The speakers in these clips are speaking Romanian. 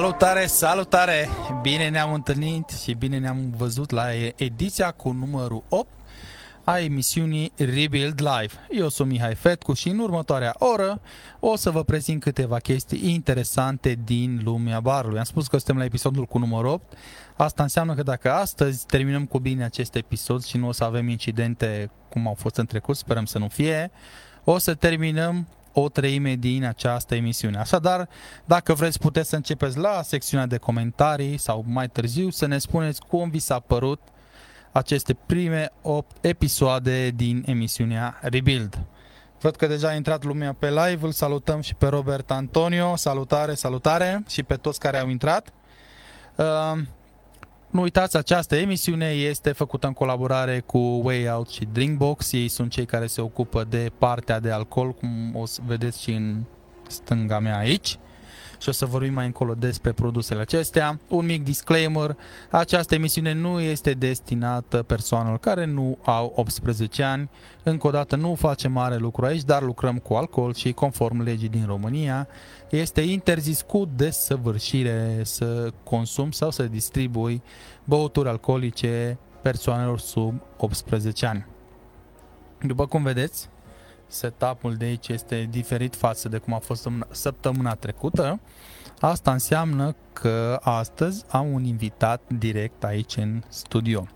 Salutare, salutare! Bine ne-am întâlnit și bine ne-am văzut la ediția cu numărul 8 a emisiunii Rebuild Live. Eu sunt Mihai Fetcu și în următoarea oră o să vă prezint câteva chestii interesante din lumea barului. Am spus că suntem la episodul cu numărul 8. Asta înseamnă că dacă astăzi terminăm cu bine acest episod și nu o să avem incidente cum au fost în trecut, sperăm să nu fie, o să terminăm o treime din această emisiune. Așadar, dacă vreți, puteți să începeți la secțiunea de comentarii sau mai târziu să ne spuneți cum vi s-a părut aceste prime 8 episoade din emisiunea Rebuild. Văd că deja a intrat lumea pe live, îl salutăm și pe Robert Antonio, salutare, salutare și pe toți care au intrat. Uh, nu uitați, această emisiune este făcută în colaborare cu Way Out și Drinkbox. Ei sunt cei care se ocupă de partea de alcool, cum o să vedeți și în stânga mea aici și o să vorbim mai încolo despre produsele acestea. Un mic disclaimer, această emisiune nu este destinată persoanelor care nu au 18 ani. Încă o dată nu facem mare lucru aici, dar lucrăm cu alcool și conform legii din România este interzis cu desăvârșire să consum sau să distribui băuturi alcoolice persoanelor sub 18 ani. După cum vedeți, setup-ul de aici este diferit față de cum a fost săptămâna trecută. Asta înseamnă că astăzi am un invitat direct aici în studio.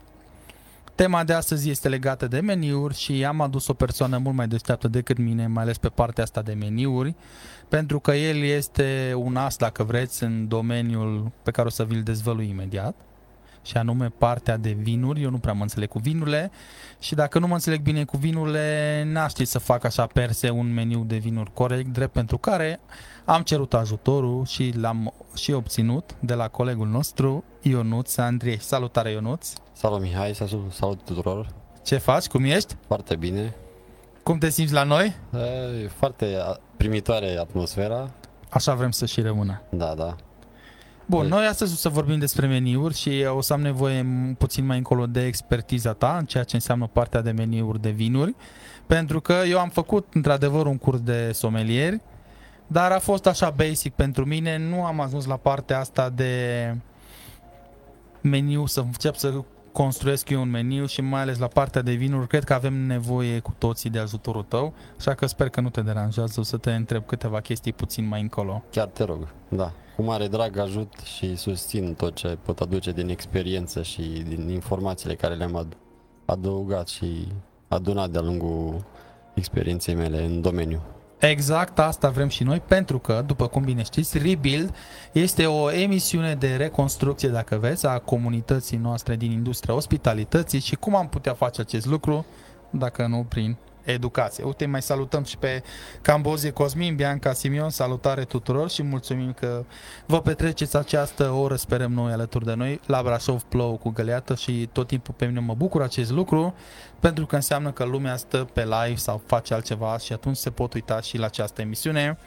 Tema de astăzi este legată de meniuri și am adus o persoană mult mai deșteaptă decât mine, mai ales pe partea asta de meniuri, pentru că el este un as, dacă vreți, în domeniul pe care o să vi-l dezvălui imediat și anume partea de vinuri. Eu nu prea mă înțeleg cu vinurile și dacă nu mă înțeleg bine cu vinurile, n-aș ști să fac așa per se un meniu de vinuri corect, drept pentru care am cerut ajutorul și l-am și obținut de la colegul nostru, Ionuț Andrei. Salutare, Ionuț! Salut, Mihai! Salut tuturor! Ce faci? Cum ești? Foarte bine! Cum te simți la noi? E, foarte primitoare atmosfera. Așa vrem să și rămână. Da, da. Bun, noi astăzi o să vorbim despre meniuri și o să am nevoie puțin mai încolo de expertiza ta în ceea ce înseamnă partea de meniuri de vinuri, pentru că eu am făcut într-adevăr un curs de somelieri, dar a fost așa basic pentru mine, nu am ajuns la partea asta de meniu, să încep să construiesc eu un meniu și mai ales la partea de vinuri, cred că avem nevoie cu toții de ajutorul tău, așa că sper că nu te deranjează, o să te întreb câteva chestii puțin mai încolo. Chiar te rog, da. Cu mare drag ajut și susțin tot ce pot aduce din experiență și din informațiile care le-am adăugat și adunat de-a lungul experienței mele în domeniu. Exact asta vrem și noi, pentru că, după cum bine știți, Rebuild este o emisiune de reconstrucție, dacă veți, a comunității noastre din industria ospitalității și cum am putea face acest lucru, dacă nu prin educație. Uite, mai salutăm și pe Cambozie Cosmin, Bianca Simion, salutare tuturor și mulțumim că vă petreceți această oră, sperăm noi, alături de noi. La Brașov plouă cu găleată și tot timpul pe mine mă bucur acest lucru, pentru că înseamnă că lumea stă pe live sau face altceva și atunci se pot uita și la această emisiune.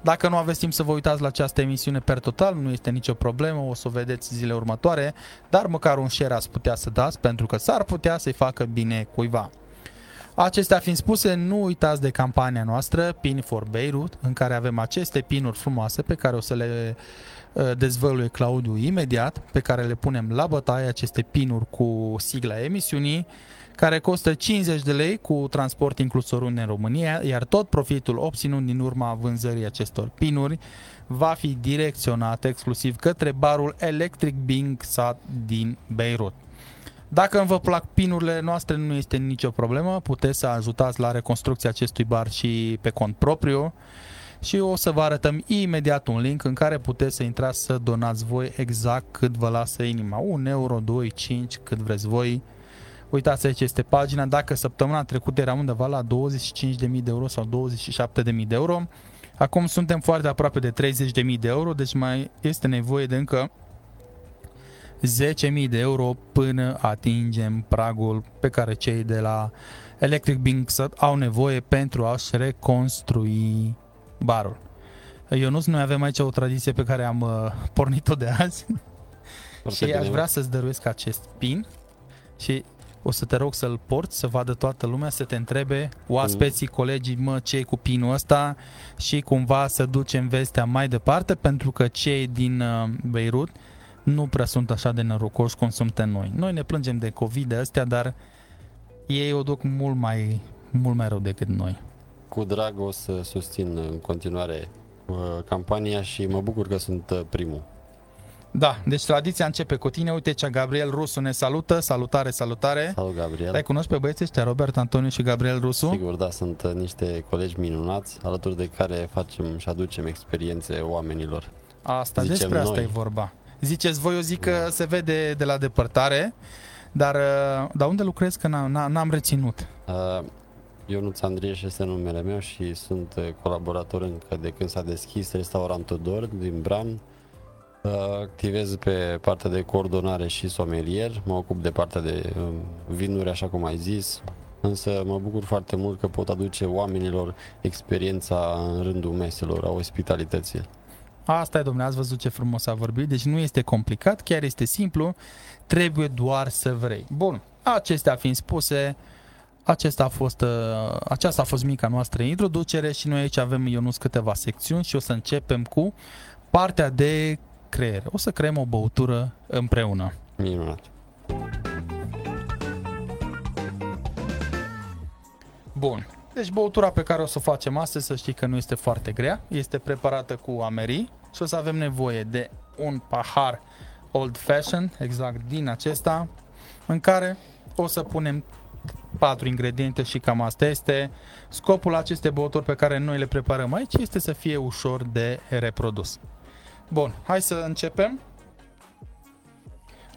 Dacă nu aveți timp să vă uitați la această emisiune per total, nu este nicio problemă, o să o vedeți zile următoare, dar măcar un share ați putea să dați, pentru că s-ar putea să-i facă bine cuiva. Acestea fiind spuse, nu uitați de campania noastră Pin for Beirut, în care avem aceste pinuri frumoase pe care o să le uh, dezvăluie Claudiu imediat, pe care le punem la bătaie, aceste pinuri cu sigla emisiunii, care costă 50 de lei cu transport inclus oriunde în România, iar tot profitul obținut din urma vânzării acestor pinuri va fi direcționat exclusiv către barul Electric Bing Sat din Beirut. Dacă vă plac pinurile noastre, nu este nicio problemă, puteți să ajutați la reconstrucția acestui bar și pe cont propriu și o să vă arătăm imediat un link în care puteți să intrați să donați voi exact cât vă lasă inima. 1 euro, 2, 5, cât vreți voi. Uitați aici este pagina, dacă săptămâna trecută eram undeva la 25.000 de euro sau 27.000 de euro, acum suntem foarte aproape de 30.000 de euro, deci mai este nevoie de încă 10.000 de euro până atingem pragul pe care cei de la Electric Binks au nevoie pentru a-și reconstrui barul. Eu nu noi avem aici o tradiție pe care am uh, pornit-o de azi. Și aș vrea să-ți dăruiesc acest pin și o să te rog să-l porți, să vadă toată lumea, să te întrebe. Oaspeții, colegii, mă, ce cu pinul ăsta? Și cumva să ducem vestea mai departe, pentru că cei din uh, Beirut nu prea sunt așa de norocoși cum suntem noi. Noi ne plângem de COVID de astea, dar ei o duc mult mai, mult mai rău decât noi. Cu drag o să susțin în continuare uh, campania și mă bucur că sunt uh, primul. Da, deci tradiția începe cu tine. Uite ce Gabriel Rusu ne salută. Salutare, salutare. Salut, Gabriel. Ai cunosc pe băieții ăștia, Robert Antoniu și Gabriel Rusu? Sigur, da, sunt uh, niște colegi minunați, alături de care facem și aducem experiențe oamenilor. Asta, Zicem despre noi. asta e vorba. Ziceți voi, eu zic că da. se vede de la depărtare, dar, uh, dar unde lucrezi că n-am reținut? Uh, Ionuț Andrieș este numele meu și sunt uh, colaborator încă de când s-a deschis restaurantul Dor din Bran. Activez pe partea de coordonare și somelier, mă ocup de partea de um, vinuri, așa cum ai zis, însă mă bucur foarte mult că pot aduce oamenilor experiența în rândul meselor, a ospitalității. Asta e, domnule, ați văzut ce frumos a vorbit, deci nu este complicat, chiar este simplu, trebuie doar să vrei. Bun, acestea fiind spuse, acesta a fost, uh, aceasta a fost mica noastră introducere și noi aici avem, Ionus, câteva secțiuni și o să începem cu partea de creier. O să creăm o băutură împreună. Minunat. Bun. Deci băutura pe care o să o facem astăzi, să știi că nu este foarte grea, este preparată cu amerii și o să avem nevoie de un pahar old fashion, exact din acesta, în care o să punem patru ingrediente și cam asta este. Scopul acestei băuturi pe care noi le preparăm aici este să fie ușor de reprodus. Bun, hai să începem.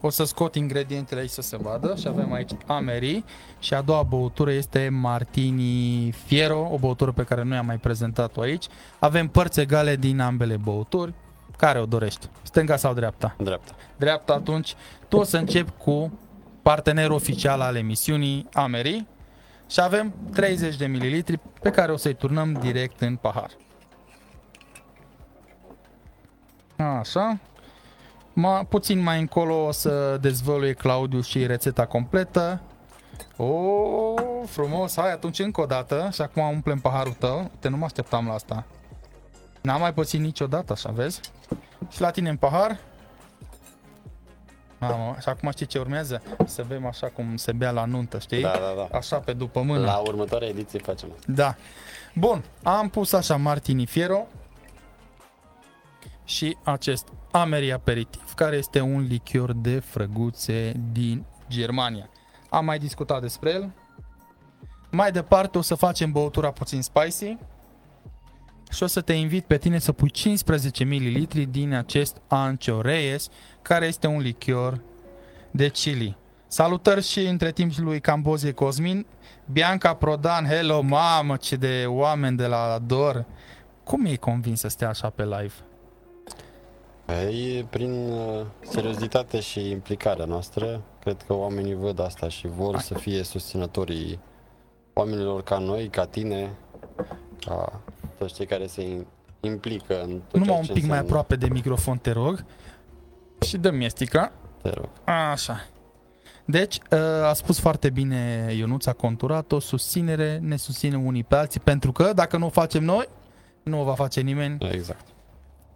O să scot ingredientele aici să se vadă și avem aici Ameri și a doua băutură este Martini Fiero, o băutură pe care noi am mai prezentat-o aici. Avem părți egale din ambele băuturi. Care o dorești? Stânga sau dreapta? Dreapta. Dreapta, atunci tu o să încep cu partenerul oficial al emisiunii, Ameri, și avem 30 de mililitri pe care o să-i turnăm direct în pahar. Așa. Ma, puțin mai încolo o să dezvăluie Claudiu și rețeta completă. O, frumos, hai atunci încă o dată și acum umplem paharul tău. Te nu mă așteptam la asta. N-am mai pățit niciodată, așa vezi? Și la tine în pahar. Mamă, și acum știi ce urmează? Să bem așa cum se bea la nuntă, știi? Da, da, da. Așa pe după mână. La următoarea ediție facem asta. Da. Bun, am pus așa Martini Fiero și acest Ameri Aperitiv, care este un lichior de frăguțe din Germania. Am mai discutat despre el. Mai departe o să facem băutura puțin spicy și o să te invit pe tine să pui 15 ml din acest Ancho Reyes, care este un lichior de chili. Salutări și între timp lui Cambozie Cosmin, Bianca Prodan, hello mamă ce de oameni de la Dor. Cum e convins să stea așa pe live? Păi, prin uh, seriozitate și implicarea noastră, cred că oamenii văd asta și vor Hai. să fie susținătorii oamenilor ca noi, ca tine, ca toți cei care se implică în tot Numai un pic înseamnă. mai aproape de microfon, te rog. Și dă miestica. Te rog. Așa. Deci, uh, a spus foarte bine Ionuț, a conturat-o, susținere, ne susținem unii pe alții, pentru că dacă nu o facem noi, nu o va face nimeni. Exact.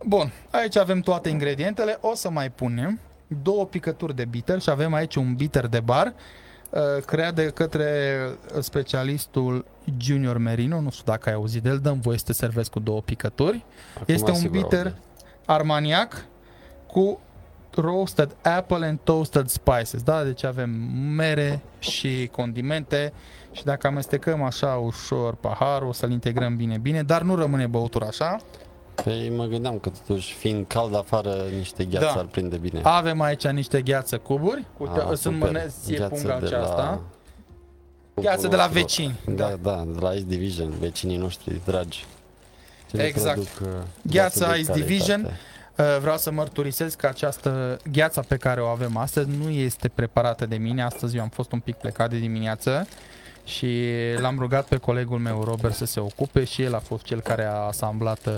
Bun, aici avem toate ingredientele, o să mai punem două picături de bitter și avem aici un bitter de bar uh, creat de către specialistul Junior Merino, nu știu dacă ai auzit de el, dăm voie să te servezi cu două picături. Acum este un bitter armaniac cu roasted apple and toasted spices, da? Deci avem mere și condimente și dacă amestecăm așa ușor paharul, o să-l integrăm bine, bine, dar nu rămâne băutura așa, Păi mă gândeam că totuși, fiind cald afară, niște gheață Da. ar prinde bine. Avem aici niște gheață cuburi. Uite, Ah, sunt super. măneție Gheață punga de aceasta. la Gheață de la nostru. vecini, Da, da. da, de la Ice Division, vecinii noștri dragi. Ce ne Exact. produc, uh, Gheața de Ice calitate. Division. Uh, Vreau să mărturisesc că această gheața pe care o avem astăzi nu este preparată de mine. Astăzi eu am fost un pic plecat de dimineață și l-am rugat pe colegul meu Robert să se ocupe și el a fost cel care a asamblat uh,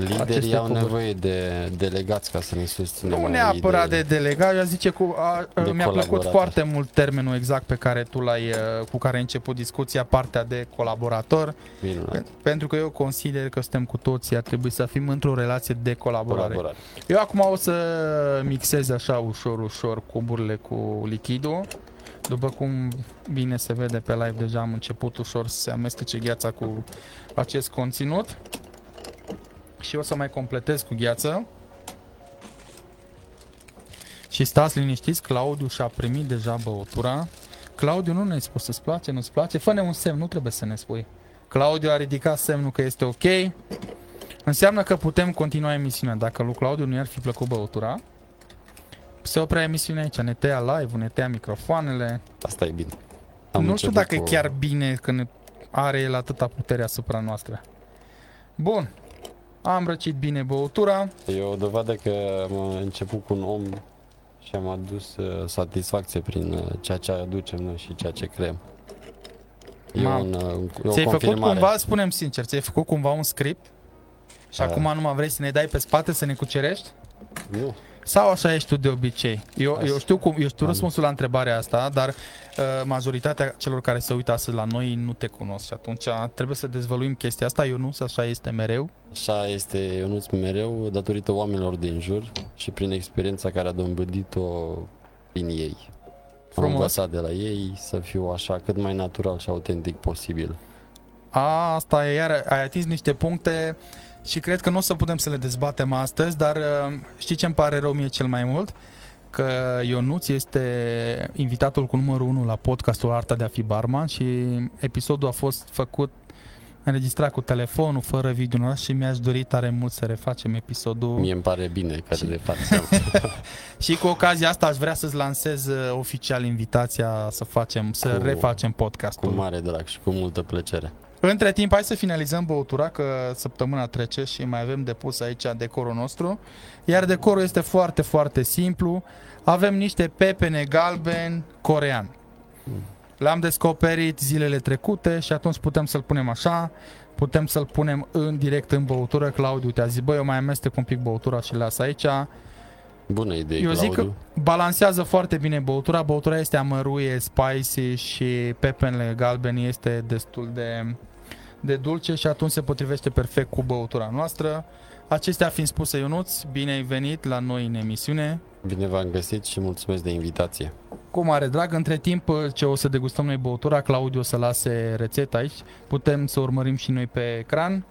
Liderii aceste au cuburi. nevoie de delegați ca să ne susțină. Nu mai neapărat de idei. delegat, eu zice cu a, a, De mi-a plăcut colaborator. foarte mult termenul exact pe care tu l-ai uh, cu care ai început discuția, partea de colaborator, Minunat. pe- pentru că eu consider că suntem cu toții, ar trebui să fim într-o relație de colaborare. Colaborare. Eu acum o să mixez așa ușor, ușor cuburile cu lichidul. După cum bine se vede pe live, deja am început ușor să se amestece gheața cu acest conținut. Și o să mai completez cu gheață. Și stați liniștiți, Claudiu și-a primit deja băutura. Claudiu, nu ne-ai spus să-ți place, nu-ți place? Fă-ne un semn, nu trebuie să ne spui. Claudiu a ridicat semnul că este ok. Înseamnă că putem continua emisiunea. Dacă lui Claudiu nu i-ar fi plăcut băutura, se oprea emisiunea aici, ne tăia live ne tăia microfoanele. Asta e bine. nu știu început dacă e cu- chiar bine că ne are el atâta putere asupra noastră. Bun, am răcit bine băutura. E o dovadă că am început cu un om și am adus uh, satisfacție prin uh, ceea ce aducem noi și ceea ce creăm. E, Mamă. un, uh, e o Ți-ai făcut confirmare. cumva, spunem sincer, ți-ai făcut cumva un script și Da. acum nu mai vrei să ne dai pe spate să ne cucerești? Nu, Sau așa ești tu de obicei? Eu, Așa. eu știu, cum, eu știu Am. răspunsul la întrebarea asta, dar uh, majoritatea celor care se uită astăzi la noi nu te cunosc și atunci trebuie să dezvăluim chestia asta. Eu nu, așa este mereu. așa este Ionuț mereu datorită oamenilor din jur și prin experiența care a dobândit-o prin ei. Am Frumos. învățat de la ei să fiu așa cât mai natural și autentic posibil. A, asta e iar, ai atins niște puncte și cred că nu o să putem să le dezbatem astăzi, dar uh, știi ce îmi pare rău mie cel mai mult? Că Ionuț este invitatul cu numărul 1 la podcastul Arta de a fi barman și episodul a fost făcut înregistrat cu telefonul, fără video în oraș și mi-aș dori tare mult să refacem episodul. Mie îmi pare bine că de fapt Și cu ocazia asta aș vrea să-ți lansez uh, oficial invitația să facem, să Cu- refacem cu podcastul. mare drag și cu multă plăcere. Între timp, hai să finalizăm băutura, că săptămâna trece și mai avem de pus aici decorul nostru. Iar decorul este foarte, foarte simplu. Avem niște pepene galben corean. L-am descoperit zilele trecute și atunci putem să-l punem așa. Putem să-l punem în direct în băutură. Claudiu te-a zis, băi, eu mai amestec un pic băutura și las aici. Bună idee, Eu zic că Claudiu. balansează foarte bine băutura. Băutura este amăruie, spicy și pepenele galben este destul de, de dulce și atunci se potrivește perfect cu băutura noastră. Acestea fiind spuse, Ionuț, bine ai venit la noi în emisiune. Bine v-am găsit și mulțumesc de invitație. Cu mare drag, între timp ce o să degustăm noi băutura, Claudiu o să lase rețeta aici, putem să urmărim și noi pe ecran.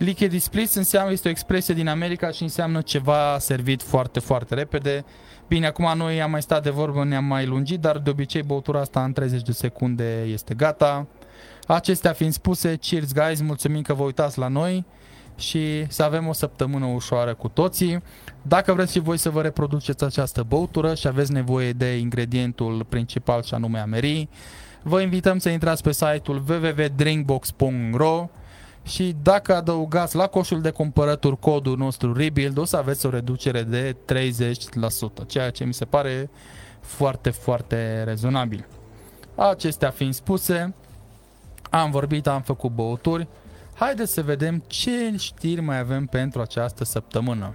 Liquid Spritz înseamnă, este o expresie din America și înseamnă ceva servit foarte, foarte repede. Bine, acum noi am mai stat de vorbă, ne-am mai lungit, dar de obicei băutura asta în 30 de secunde este gata. Acestea fiind spuse, cheers guys, mulțumim că vă uitați la noi și să avem o săptămână ușoară cu toții. Dacă vreți și voi să vă reproduceți această băutură și aveți nevoie de ingredientul principal și anume amerii, vă invităm să intrați pe site-ul www.drinkbox.ro și dacă adăugați la coșul de cumpărături codul nostru Rebuild, o să aveți o reducere de 30%, ceea ce mi se pare foarte, foarte rezonabil. Acestea fiind spuse, am vorbit, am făcut băuturi. Haideți să vedem ce știri mai avem pentru această săptămână.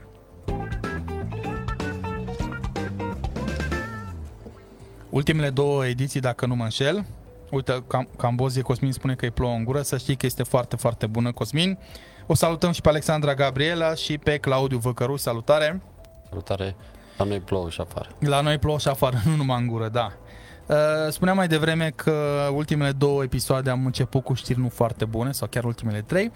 Ultimele două ediții, dacă nu mă înșel, uite, Cam- Cambozie Cosmin spune că îi plouă în gură, să știi că este foarte, foarte bună Cosmin. O salutăm și pe Alexandra Gabriela și pe Claudiu Văcăru, salutare! Salutare, la noi plouă și afară. La noi plouă și afară, nu numai în gură, da. Uh, Spuneam mai devreme că ultimele două episoade am început cu știri nu foarte bune, sau chiar ultimele trei,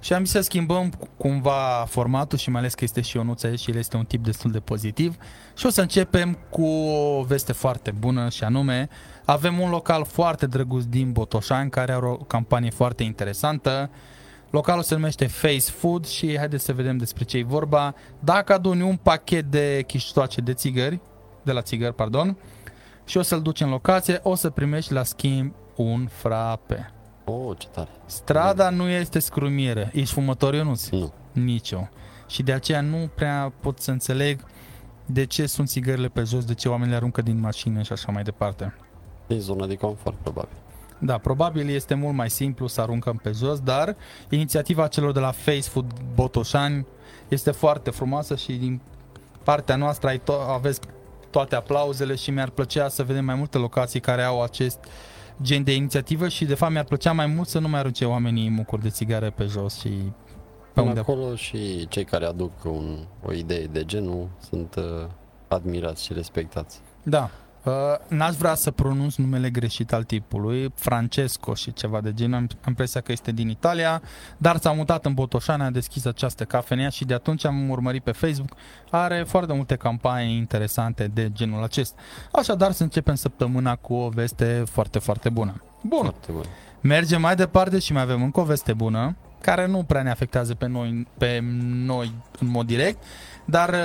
și am zis să schimbăm cumva formatul și mai ales că este și Ionuț aici și el este un tip destul de pozitiv. Și o să începem cu o veste foarte bună și anume avem un local foarte drăguț din Botoșani care are o campanie foarte interesantă. Localul se numește Face Food și haideți să vedem despre ce e vorba. Dacă aduni un pachet de chiștoace de țigări, de la țigări, pardon, și o să-l duci în locație, o să primești la schimb un frape. Oh, ce tare. Strada nu este scrumieră. Ești fumător, Ionuț? Nu. Nicio. Și de aceea nu prea pot să înțeleg de ce sunt țigările pe jos, de ce oamenii le aruncă din mașină și așa mai departe. E zona de confort, probabil. Da, probabil este mult mai simplu să aruncăm pe jos, dar inițiativa celor de la Face Food Botoșani este foarte frumoasă și din partea noastră ai to- aveți toate aplauzele și mi-ar plăcea să vedem mai multe locații care au acest gen de inițiativă și de fapt mi-ar plăcea mai mult să nu mai arunce oamenii mucuri de țigare pe jos și pe Până unde acolo și cei care aduc un, o idee de genul sunt uh, admirați și respectați. Da. Uh, n-aș vrea să pronunț numele greșit al tipului, Francesco și ceva de genul, am impresia că este din Italia, dar s-a mutat în Botoșani, a deschis această cafenea și de atunci am urmărit pe Facebook, are foarte multe campanii interesante de genul acesta. Așadar să începem săptămâna cu o veste foarte, foarte bună. Bun, Foarte bun. mergem mai departe și mai avem încă o veste bună, care nu prea ne afectează pe noi, pe noi în mod direct, dar uh,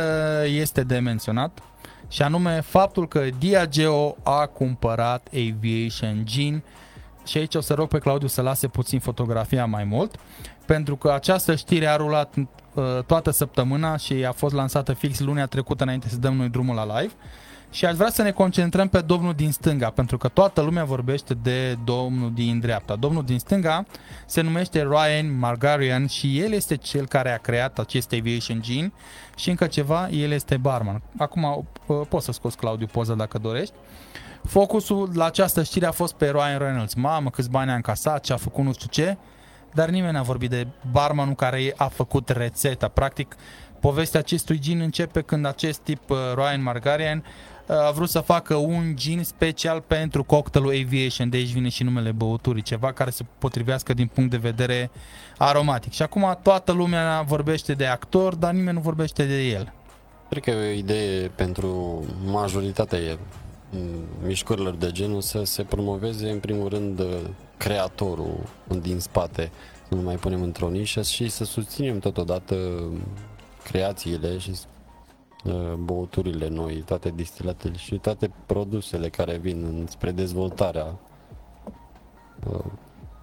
este de menționat și anume faptul că Diageo a cumpărat Aviation Gin. Și aici o să rog pe Claudiu să lase puțin fotografia mai mult pentru că această știre a rulat uh, toată săptămâna și a fost lansată fix lunea trecută înainte să dăm noi drumul la live și aș vrea să ne concentrăm pe domnul din stânga, pentru că toată lumea vorbește de domnul din dreapta. Domnul din stânga se numește Ryan Margarian și el este cel care a creat acest Aviation Gin și încă ceva, el este barman. Acum uh, poți să scoți, Claudiu, poza dacă dorești. Focusul la această știre a fost pe Ryan Reynolds. Mamă, câți bani a încasat, ce a făcut nu știu ce, dar nimeni n-a vorbit de barmanul care a făcut rețeta. Practic, povestea acestui gin începe când acest tip, uh, Ryan Margarian, uh, a vrut să facă un gin special pentru cocktailul Aviation, de aici vine și numele băuturii, ceva care se potrivească din punct de vedere aromatic. Și acum toată lumea vorbește de actor, dar nimeni nu vorbește de el. Cred că e o idee pentru majoritatea e, m, mișcărilor de genul să se promoveze în primul rând uh, creatorul din spate, să nu mai punem într-o nișă și să susținem totodată um, creațiile și uh, băuturile noi, toate distilatele și toate produsele care vin spre dezvoltarea uh,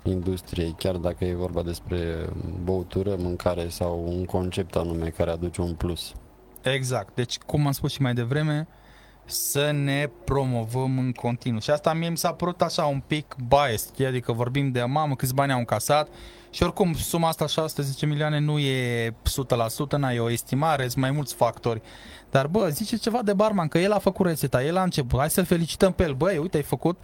industriei, chiar dacă e vorba despre băutură, mâncare sau un concept anume care aduce un plus. Exact. Deci, cum am spus și mai devreme, să ne promovăm în continuu. Și asta mie mi s-a părut așa un pic biased, adică vorbim de mamă câți bani au încasat și oricum suma asta 610 milioane nu e 100%, n-ai o estimare, sunt mai mulți factori. Dar bă, zice ceva de barman, că el a făcut rețeta, el a început, hai să-l felicităm pe el, băi, uite, ai făcut,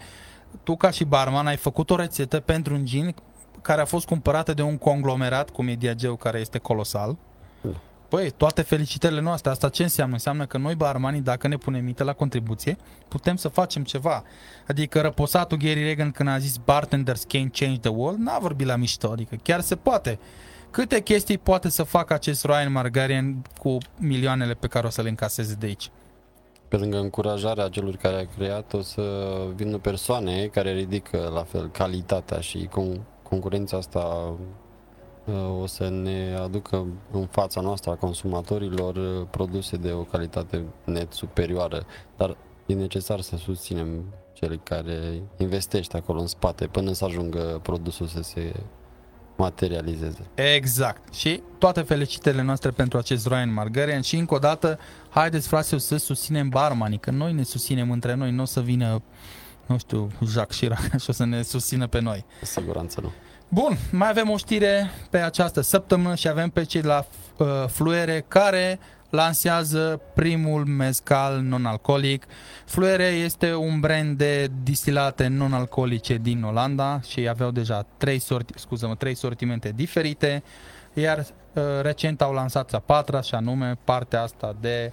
tu ca și barman ai făcut o rețetă pentru un gin care a fost cumpărată de un conglomerat cum e Diageo, care este colosal. Băi, toate felicitările noastre, asta ce înseamnă? Înseamnă că noi, barmanii, dacă ne punem minte la contribuție, putem să facem ceva. Adică răposatul Gary Reagan când a zis bartenders can't change the world, n-a vorbit la mișto, adică chiar se poate. Câte chestii poate să facă acest Ryan Margarian cu milioanele pe care o să le încaseze de aici? Pe lângă încurajarea celor care a creat, o să vină persoane care ridică la fel calitatea și con- concurența asta uh, o să ne aducă în fața noastră a consumatorilor uh, produse de o calitate net superioară, dar e necesar să susținem cel care investește acolo în spate până să ajungă produsul să se materializeze. Exact. Și toate felicitările noastre pentru acest Ryan Margarian și încă o dată, haideți frate să susținem barmanii, că noi ne susținem între noi, nu o să vină, nu știu, Jacques Chirac și o să ne susțină pe noi. Cu siguranță nu. Bun, mai avem o știre pe această săptămână și avem pe cei de la uh, Fluere care lansează primul mezcal non-alcoolic. Fluere este un brand de distilate non-alcoolice din Olanda și aveau deja trei, sorti, scuză trei sortimente diferite, iar uh, recent au lansat a patra și anume partea asta de,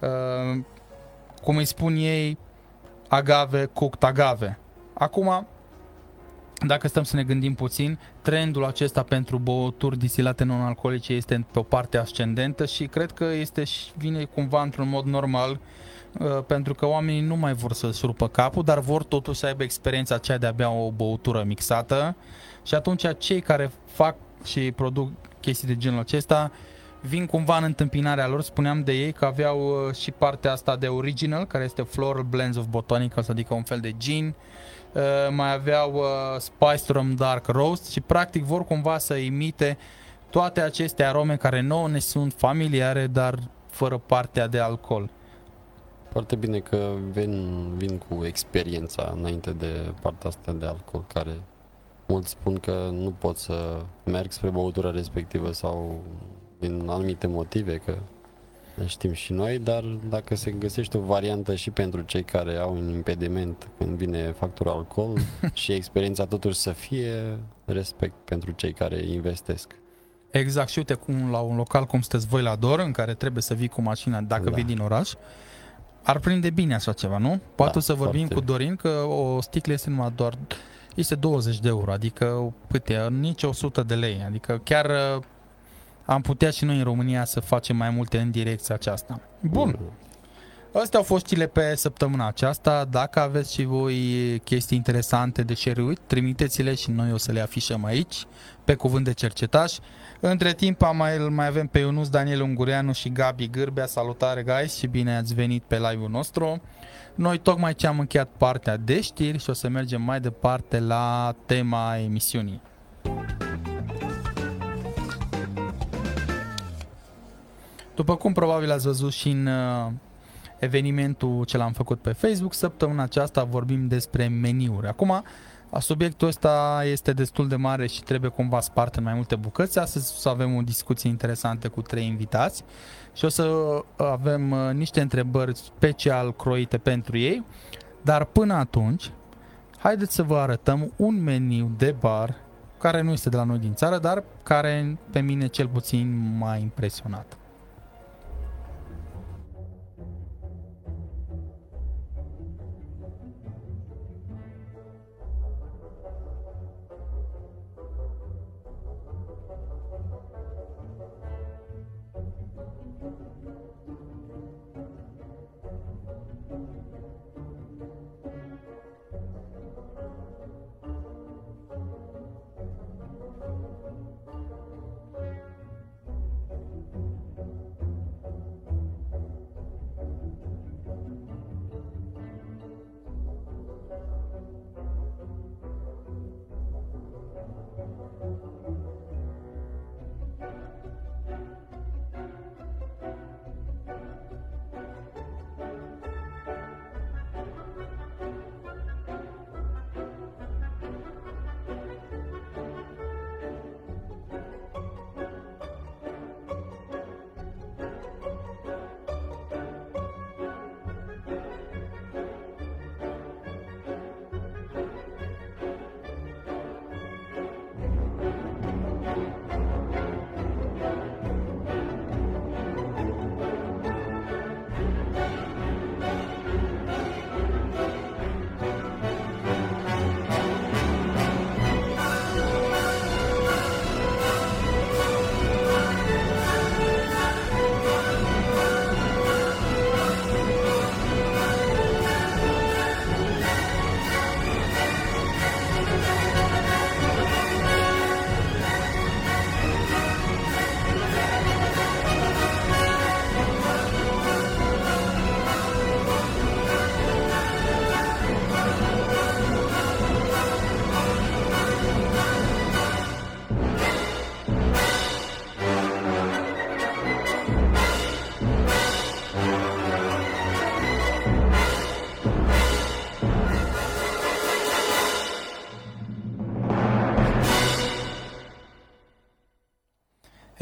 uh, cum îi spun ei, agave cooked agave. Acum, dacă stăm să ne gândim puțin, trendul acesta pentru băuturi distilate non-alcoolice este pe o parte ascendentă și cred că este și vine cumva într-un mod normal uh, pentru că oamenii nu mai vor să-și rupă capul, dar vor totuși să aibă experiența aceea de a bea o băutură mixată. Și atunci cei care fac și produc chestii de genul acesta vin cumva în întâmpinarea lor, spuneam de ei că aveau uh, și partea asta de original, care este Floral Blends of Botanicals, adică un fel de gin, uh, mai aveau uh, Spice Rum Dark Roast și practic vor cumva să imite toate aceste arome care nouă ne sunt familiare, dar fără partea de alcool. Foarte bine că vin, vin cu experiența înainte de partea asta de alcool, care mulți spun că nu pot să merg spre băutura respectivă sau din anumite motive, că le știm și noi, dar dacă se găsește o variantă și pentru cei care au un impediment când vine factura alcool și experiența totuși să fie, respect pentru cei care investesc. Exact, și uite cum la un local cum sunteți voi la Dor, în care trebuie să vii cu mașina dacă da. vii din oraș, ar prinde bine așa ceva, nu? Poate da, să vorbim foarte. cu Dorin că o sticlă este numai doar este 20 de euro, adică câte, nici 100 de lei, adică chiar am putea și noi în România să facem mai multe în direcția aceasta. Bun. Astea au fost cele pe săptămâna aceasta. Dacă aveți și voi chestii interesante de share trimiteți-le și noi o să le afișăm aici, pe cuvânt de cercetaș. Între timp am mai, mai avem pe Ionuț, Daniel Ungureanu și Gabi Gârbea. Salutare, guys, și bine ați venit pe live-ul nostru. Noi tocmai ce am încheiat partea de știri și o să mergem mai departe la tema emisiunii. După cum probabil ați văzut și în uh, evenimentul ce l-am făcut pe Facebook, săptămâna aceasta vorbim despre meniuri. Acum, subiectul ăsta este destul de mare și trebuie cumva spart în mai multe bucăți. Astăzi o să avem o discuție interesantă cu trei invitați și o să avem uh, niște întrebări special croite pentru ei. Dar până atunci, haideți să vă arătăm un meniu de bar care nu este de la noi din țară, dar care pe mine cel puțin m-a impresionat.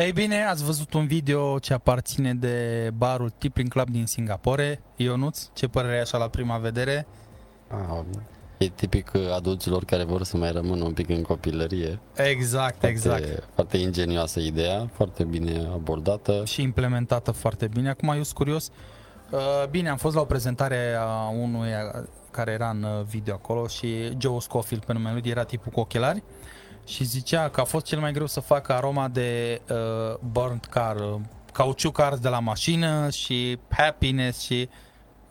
Ei bine, ați văzut un video ce aparține de barul Tipping Club din Singapore. Ionuț, ce părere ai așa la prima vedere? Ah, e tipic adulților care vor să mai rămână un pic în copilărie. Exact, foarte, exact. Foarte ingenioasă ideea, foarte bine abordată. Și implementată foarte bine. Acum eu sunt curios. Uh, bine, am fost la o prezentare a unui care era în video acolo și Joe Scofield pe numele lui era tipul cu ochelari și zicea că a fost cel mai greu să facă aroma de uh, burnt car, uh, cauciuc ars de la mașină și happiness și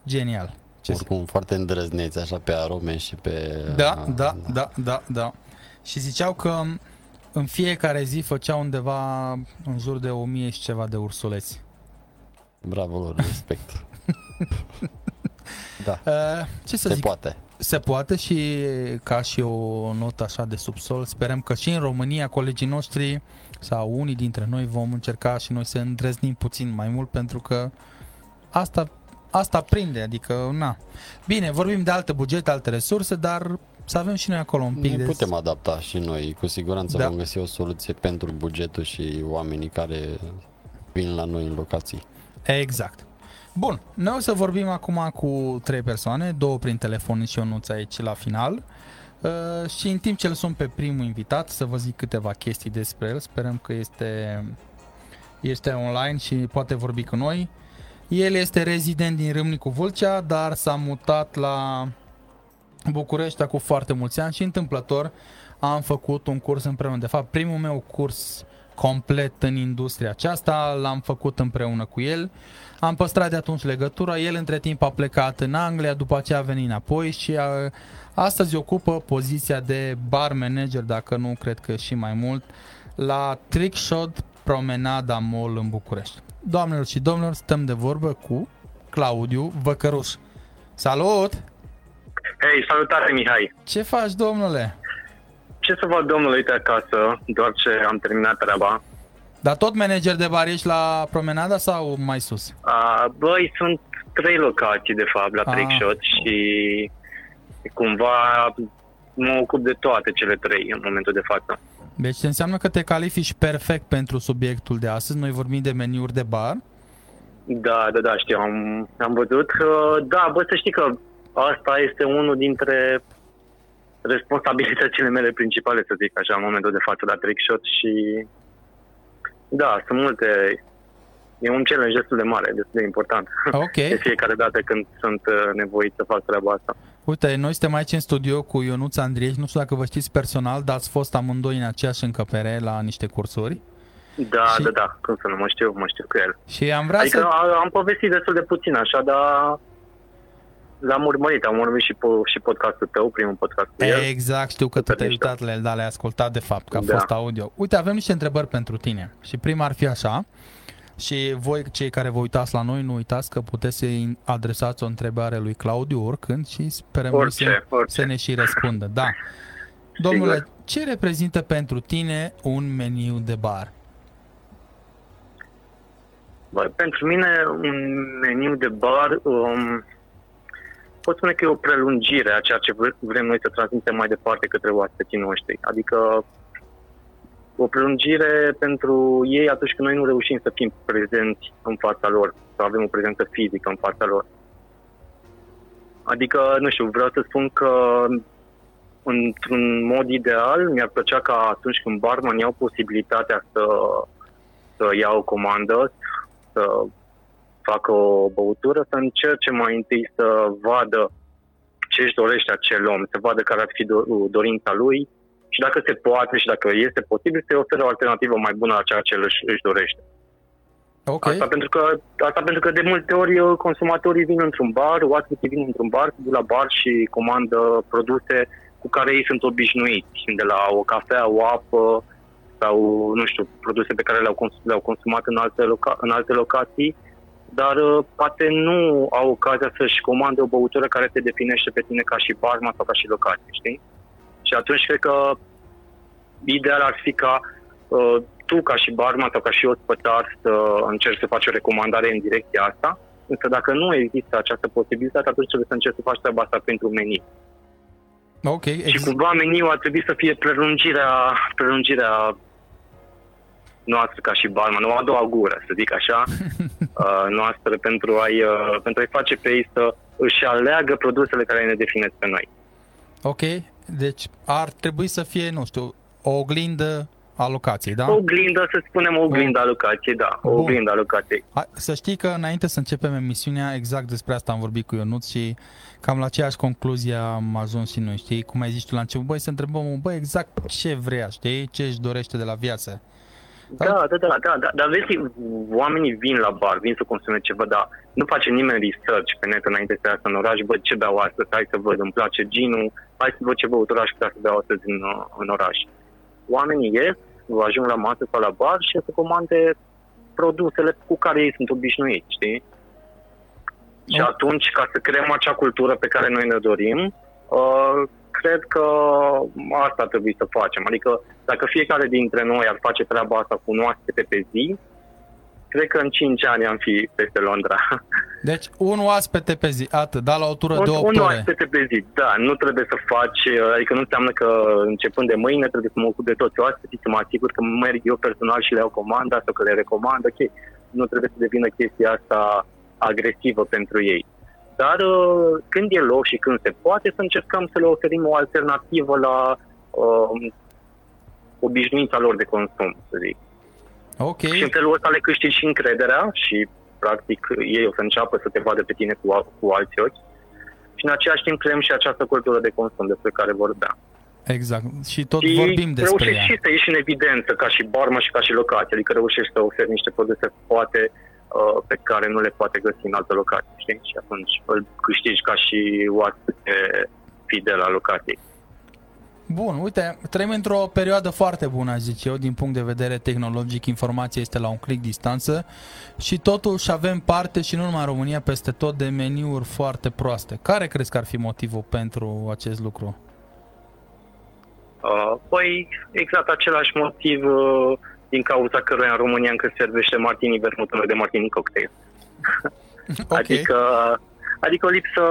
genial. Ce Oricum zic? foarte îndrăzneți așa pe arome și pe... Da, da, da, da, da. Și ziceau că în fiecare zi făcea undeva în jur de 1000 și ceva de ursuleți. Bravo lor, respect. da, Uh, ce să se zic? poate. Se poate și ca și o notă așa de subsol. Sperăm că și în România colegii noștri sau unii dintre noi vom încerca și noi să îndrăznim puțin mai mult pentru că asta, asta prinde, adică na. Bine, vorbim de alte bugete, alte resurse, dar să avem și noi acolo un pic Ne de... putem adapta și noi, cu siguranță Da. vom găsi o soluție pentru bugetul și oamenii care vin la noi în locații. Exact. Bun, noi o să vorbim acum cu trei persoane, două prin telefon și Ionuț aici la final. Uh, și în timp ce îl sun pe primul invitat să vă zic câteva chestii despre el, sperăm că este, este online și poate vorbi cu noi. El este rezident din Râmnicu Vâlcea, dar s-a mutat la București cu foarte mulți ani și întâmplător am făcut un curs împreună. De fapt, primul meu curs complet în industria aceasta l-am făcut împreună cu el. Am păstrat de atunci legătura, el între timp a plecat în Anglia, după aceea a venit înapoi și a, astăzi ocupă poziția de bar manager, dacă nu cred că și mai mult, la Trickshot Promenada Mall în București. Doamnelor și domnilor, stăm de vorbă cu Claudiu Văcăruș. Salut! Hei, salutare Mihai! Ce faci, domnule? Ce să fac domnule, uite acasă, doar ce am terminat treaba. Dar tot manager de bar ești la Promenada sau mai sus? A, băi, sunt trei locații de fapt la Ah. Trickshot și cumva mă ocup de toate cele trei în momentul de față. Deci înseamnă că te califici perfect pentru subiectul de astăzi. Noi vorbim de meniuri de bar. Da, da, da, știu, am, am văzut. Uh, Da, bă, să știi că asta este unul dintre responsabilitățile mele principale, să zic așa, în momentul de față la Trickshot și da, sunt multe, e un challenge destul de mare, destul de important. Ok. De fiecare dată când sunt uh, nevoit să fac treaba asta. Uite, noi suntem aici în studio cu Ionuț Andrieș. Nu știu dacă vă știți personal, dar ați fost amândoi în aceeași încăpere la niște cursuri. Da, Și- da, da, cum să nu mă știu, mă știu cu el. Și am vrea Adică să... a- am povestit destul de puțin așa, dar l-am urmărit, am urmărit și, po- și podcastul tău, primul podcast cu el. Exact, știu că tu te-ai mișto. uitat la el, dar le-ai ascultat de fapt, că a Da. fost audio. Uite, avem niște întrebări pentru tine. Și prima ar fi așa. Și voi, cei care vă uitați la noi, nu uitați că puteți să-i adresați o întrebare lui Claudiu oricând și sperăm noi Orice, să, orice. să ne și răspundă. Da. Domnule, ce reprezintă pentru tine un meniu de bar? Bă, pentru mine un meniu de bar um, pot spune că e o prelungire a ceea ce vre- vrem noi să transmitem mai departe către oaspeții noștri. Adică o prelungire pentru ei atunci când noi nu reușim să fim prezenți în fața lor, să avem o prezență fizică în fața lor. Adică, nu știu, vreau să spun că într-un mod ideal mi-ar plăcea ca atunci când barman iau posibilitatea să, să ia o comandă, să facă o băutură, să încerce mai întâi să vadă ce își dorește acel om, să vadă care ar fi do- dorința lui și dacă se poate și dacă este posibil să-i ofere o alternativă mai bună la ceea ce el își, își dorește. Ok. Asta, pentru că, asta pentru că de multe ori uh, consumatorii vin într-un bar, oaspeții vin într-un bar, se duc la bar și comandă produse cu care ei sunt obișnuiți, de la o cafea, o apă sau, nu știu, produse pe care le-au, cons- le-au consumat în alte, loca- în alte locații, dar uh, poate nu au ocazia să-și comande o băutură care te definește pe tine ca și barman sau ca și locație, știi? Și atunci cred că ideal ar fi ca uh, tu ca și barman sau ca și ospătar să încerci să faci o recomandare în direcția asta, însă dacă nu există această posibilitate, atunci trebuie să încerci să faci treaba asta pentru meniu. Ok, Și ex- cumva meniul ar trebui să fie prelungirea, prelungirea noastră ca și barman, o a doua gură, să zic așa, uh, noastră pentru a-i, uh, pentru a-i face pe ei să își aleagă produsele care ne definesc pe noi. ok. Deci ar trebui să fie, nu știu, o oglindă a locației, da? O oglindă, să spunem o oglindă a locației, da, o Bun. oglindă a locației. Hai, să știi că înainte să începem emisiunea, exact despre asta am vorbit cu Ionuț și cam la aceeași concluzie am ajuns și noi, știi? Cum ai zis tu la început, băi, să întrebăm, băi, exact ce vrea, știi? Ce își dorește de la viață. Da, da, da, da, da, dar vezi, oamenii vin la bar, vin să consume ceva, dar nu face nimeni research pe net înainte să iasă în oraș, bă, ce beau astăzi, hai să văd, îmi place ginul, hai să văd ce băutură aș putea să beau astăzi în, uh, în oraș. Oamenii ies, ajung la masă sau la bar și să comande produsele cu care ei sunt obișnuiți, știi? Și atunci, ca să creăm acea cultură pe care noi ne dorim, uh, cred că asta ar trebui să facem. Adică dacă fiecare dintre noi ar face treaba asta cu un oaspete pe zi, cred că în 5 ani am fi peste Londra. Deci un oaspete pe zi, atât, da, la o tură un, de 8 un ore. oaspete pe zi, da, nu trebuie să faci, adică nu înseamnă că începând de mâine trebuie să mă ocup de toți oaspeții, să mă asigur că merg eu personal și le iau comanda sau că le recomand, ok, nu trebuie să devină chestia asta agresivă pentru ei. Dar uh, când e loc și când se poate, să încercăm să le oferim o alternativă la uh, obișnuința lor de consum, să zic. Ok. Și în felul ăsta le câștigi și încrederea și practic ei o să înceapă să te vadă pe tine cu, cu alți ochi și în același timp creăm și această cultură de consum despre care vorbeam. Exact. Și tot și vorbim despre ea. reușești și să ieși în evidență ca și barmă și ca și locație, adică reușești să oferi niște produse poate uh, pe care nu le poate găsi în altă locație, știi? Și atunci îl câștigi ca și oaspete fidel al locației. Bun, uite, trăim într-o perioadă foarte bună, aș zice eu, din punct de vedere tehnologic, informația este la un click distanță și totuși avem parte și nu numai în România, peste tot de meniuri foarte proaste. Care crezi că ar fi motivul pentru acest lucru? Uh, păi, exact același motiv uh, din cauza căruia în România încă servește martini vermutul de martini cocktail. Ok. Adică, adică o lipsă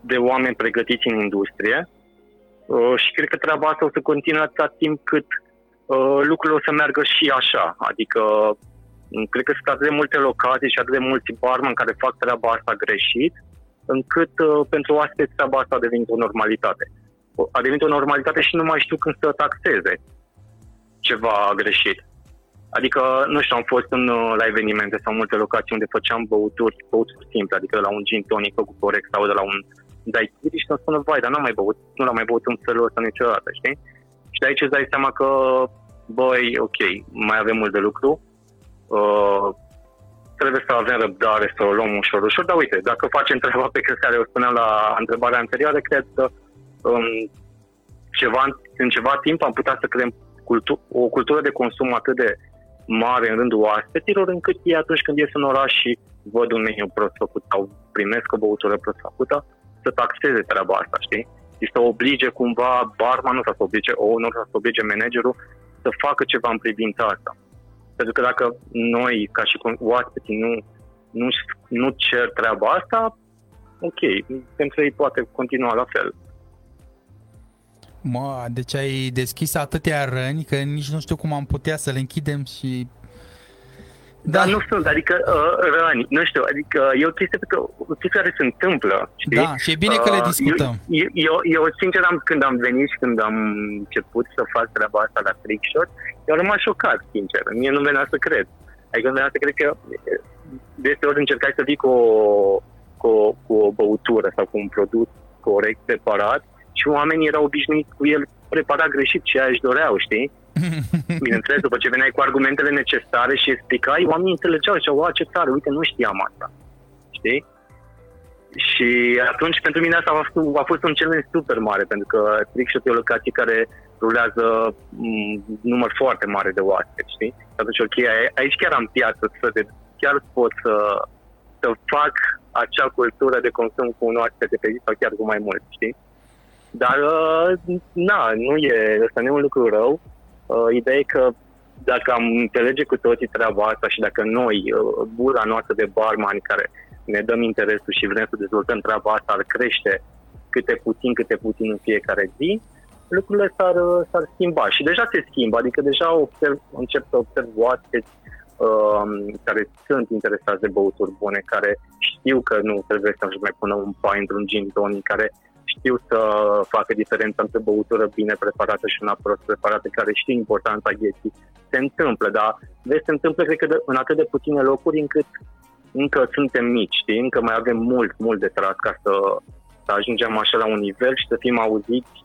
de oameni pregătiți în industrie uh, și cred că treaba asta o să continue atâta timp cât uh, lucrurile o să meargă și așa. Adică m, cred că sunt atât de multe locații și atât de mulți barman care fac treaba asta greșit, încât uh, pentru oaspeți treaba asta a devenit o normalitate. A devenit o normalitate și nu mai știu când să taxeze ceva greșit. Adică, nu știu, am fost în, uh, la evenimente sau multe locații unde făceam băuturi, băuturi simple, adică de la un gin tonic făcut corect sau de la un daiquiri și îmi spună, vai, dar n-am mai băut, nu l-am mai băut în felul ăsta niciodată, știi? Și de aici îți dai seama că, băi, ok, mai avem mult de lucru, uh, trebuie să avem răbdare, să o luăm ușor, ușor, dar uite, dacă facem treaba pe care o spuneam la întrebarea anterioară, cred că um, ceva, în ceva timp am putea să creăm cultu- o cultură de consum atât de mare în rândul oaspeților, încât ei atunci când ies în oraș și văd un meniu prost făcut sau primesc o băutură prost făcută, să taxeze treaba asta, știi? Și să oblige cumva barmanul sau să oblige owner sau să oblige managerul să facă ceva în privința asta. Pentru că dacă noi, ca și oaspeții, nu, nu, nu cer treaba asta, ok, pentru ei poate continua la fel. Mă, deci ai deschis atâtea răni că nici nu știu cum am putea să le închidem și... Da, Dar nu sunt, adică uh, răni, nu știu, adică e o chestie, că, o chestie care se întâmplă, știi? Da, și e bine că le discutăm. Uh, eu, eu, eu, sincer, am, când am venit și când am început să fac treaba asta la Trickshot, eu am rămas șocat, sincer, mie nu venea să cred. Adică nu venea să cred că de ori încercai să vii cu o, cu, o, cu o băutură sau cu un produs corect, preparat, și oamenii erau obișnuiți cu el preparat greșit ce își doreau, știi? Bineînțeles, după ce veneai cu argumentele necesare și explicai, oamenii înțelegeau și ziceau, ce tare, uite, nu știam asta. Știi? Și atunci, pentru mine asta a fost, a fost un challenge super mare, pentru că Trickshot e o locație care rulează m- număr foarte mare de oaspeți, știi? Și atunci, ok, aici chiar am piață, să de, chiar pot să, să fac acea cultură de consum cu un oaspete pe zi sau chiar cu mai mult, știi? Dar, uh, na, nu e, ăsta nu e un lucru rău. Uh, ideea e că dacă am înțelege cu toții treaba asta și dacă noi, uh, bula noastră de barman care ne dăm interesul și vrem să dezvoltăm treaba asta, ar crește câte puțin, câte puțin în fiecare zi, lucrurile s-ar, s-ar schimba. Și deja se schimbă, adică deja observ, încep să observ oaspeți uh, care sunt interesați de băuturi bune, care știu că nu trebuie să-și mai pună un pai într-un gin tonic, care știu să facă diferența între băutură bine preparată și una prost preparată, care știu importanța gheții. Se întâmplă, dar vezi, se întâmplă, cred că, de, în atât de puține locuri încât încă suntem mici, știi? Încă mai avem mult, mult de tras ca să, să ajungem așa la un nivel și să fim auziți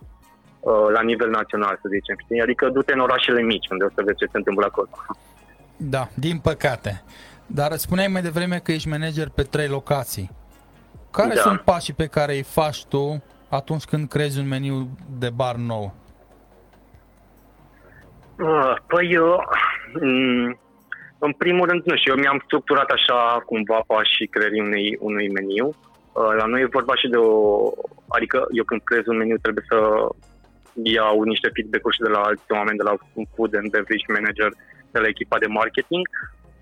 uh, la nivel național, să zicem, știi? Adică du-te în orașele mici, unde o să vezi ce se întâmplă acolo. Da, din păcate. Dar spuneai mai devreme că ești manager pe trei locații. Care Da. sunt pașii pe care îi faci tu atunci când creezi un meniu de bar nou? Uh, Păi, uh, m, în primul rând, nu știu, eu mi-am structurat așa cumva pașii creării unui, unui meniu. Uh, La noi e vorba și de o... Adică eu când creez un meniu trebuie să iau niște feedback-uri și de la alți oameni, de la un food and beverage manager, de la echipa de marketing.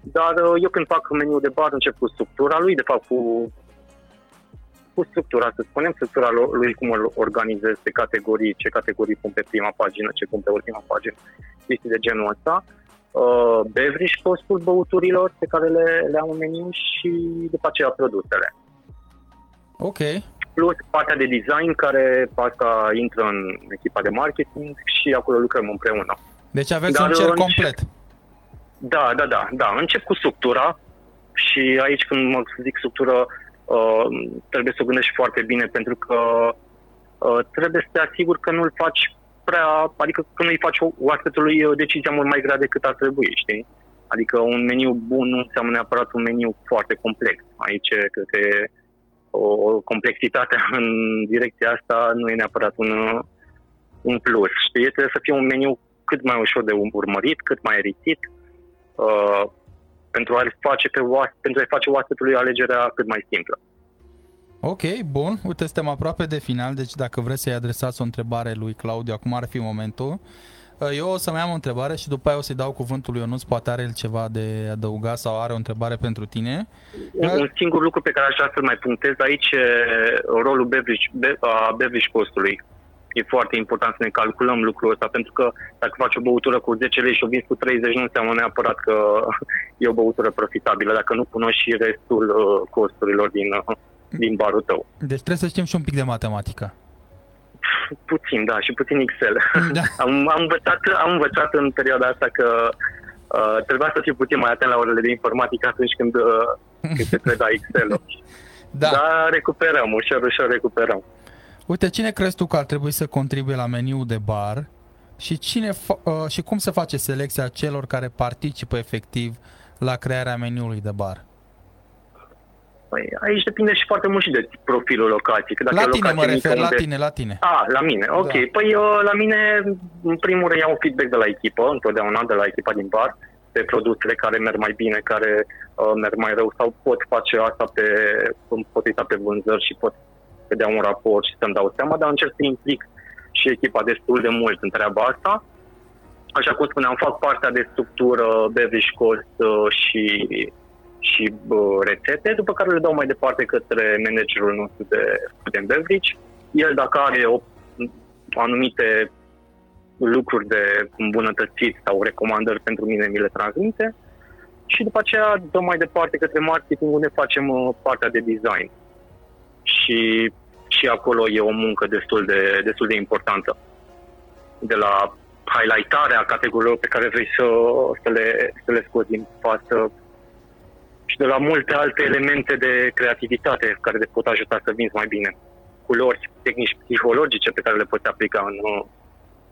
Dar uh, eu când fac meniul de bar încep cu structura lui, de fapt cu cu structura, să spunem, structura lo- lui, cum îl organizez pe categorii, ce categorii pun pe prima pagină, ce pun pe ultima pagină, chestii de genul ăsta. Uh, beverage costul băuturilor pe care le, le am în meniu și după aceea produsele. Ok. Plus partea de design care asta intră în echipa de marketing și acolo lucrăm împreună. Deci aveți Dar un cer în- complet. Da, da, da, da. Încep cu structura și aici când mă zic structură uh, trebuie să o gândești foarte bine pentru că uh, trebuie să te asiguri că nu-l faci prea, adică că nu-i faci oaspetului uh, decizia mult mai grea decât ar trebui, știi? Adică un meniu bun nu înseamnă neapărat un meniu foarte complex. Aici cred că e o, o complexitate în direcția asta nu e neapărat un, uh, un plus, știi? Trebuie să fie un meniu cât mai ușor de urmărit, cât mai eritit, uh, pentru a face pe oas- pentru a face oaspetului alegerea cât mai simplă. Ok, bun. Uite, suntem aproape de final, deci dacă vreți să-i adresați o întrebare lui Claudiu, acum ar fi momentul. Uh, Eu o să-mi am o întrebare și după aia o să-i dau cuvântul lui Ionuț, poate are el ceva de adăugat sau are o întrebare pentru tine. Un, un singur lucru pe care aș vrea să-l mai punctez aici e rolul beverage, be, a beverage costului. E foarte important să ne calculăm lucrul ăsta, pentru că dacă faci o băutură cu 10 lei și o vinzi cu 30, nu înseamnă neapărat că e o băutură profitabilă, dacă nu cunoști și restul uh, costurilor din, uh, din barul tău. Deci trebuie să știm și un pic de matematică. Puțin, da, și puțin Excel. Da. am, am, învățat, am învățat în perioada asta că uh, trebuia să fiu puțin mai atent la orele de informatică atunci când, uh, când se preda Excel-ul. Da. Dar recuperăm, ușor, ușor recuperăm. Uite, cine crezi tu că ar trebui să contribuie la meniul de bar și, cine fa- uh, și cum se face selecția celor care participă efectiv la crearea meniului de bar? Păi, aici depinde și foarte mult și de profilul locației. Că dacă La e o tine mă locație refer, mică la unde- tine, la tine. A, la mine, ok. Da. Păi uh, la mine, în primul rând, iau un feedback de la echipă, întotdeauna de la echipa din bar, pe produsele care merg mai bine, care uh, merg mai rău sau pot face asta pe, pot uita pe vânzări și pot vedea un raport și să-mi dau seama, dar încerc să implic și echipa destul de mult în treaba asta. Așa cum spuneam, fac partea de structură, beverage cost uh, și, și uh, rețete, după care le dau mai departe către managerul nostru de food and beverage. El dacă are o, anumite lucruri de îmbunătățit sau recomandări pentru mine, mi le transmite și după aceea dăm mai departe către marketing unde facem uh, partea de design. Și, și acolo e o muncă destul de, destul de importantă. De la highlightarea categoriilor pe care vrei să, să, le, să le scoți din față și de la multe alte elemente de creativitate care te pot ajuta să vinzi mai bine. Culori, tehnici psihologice pe care le poți aplica în, uh,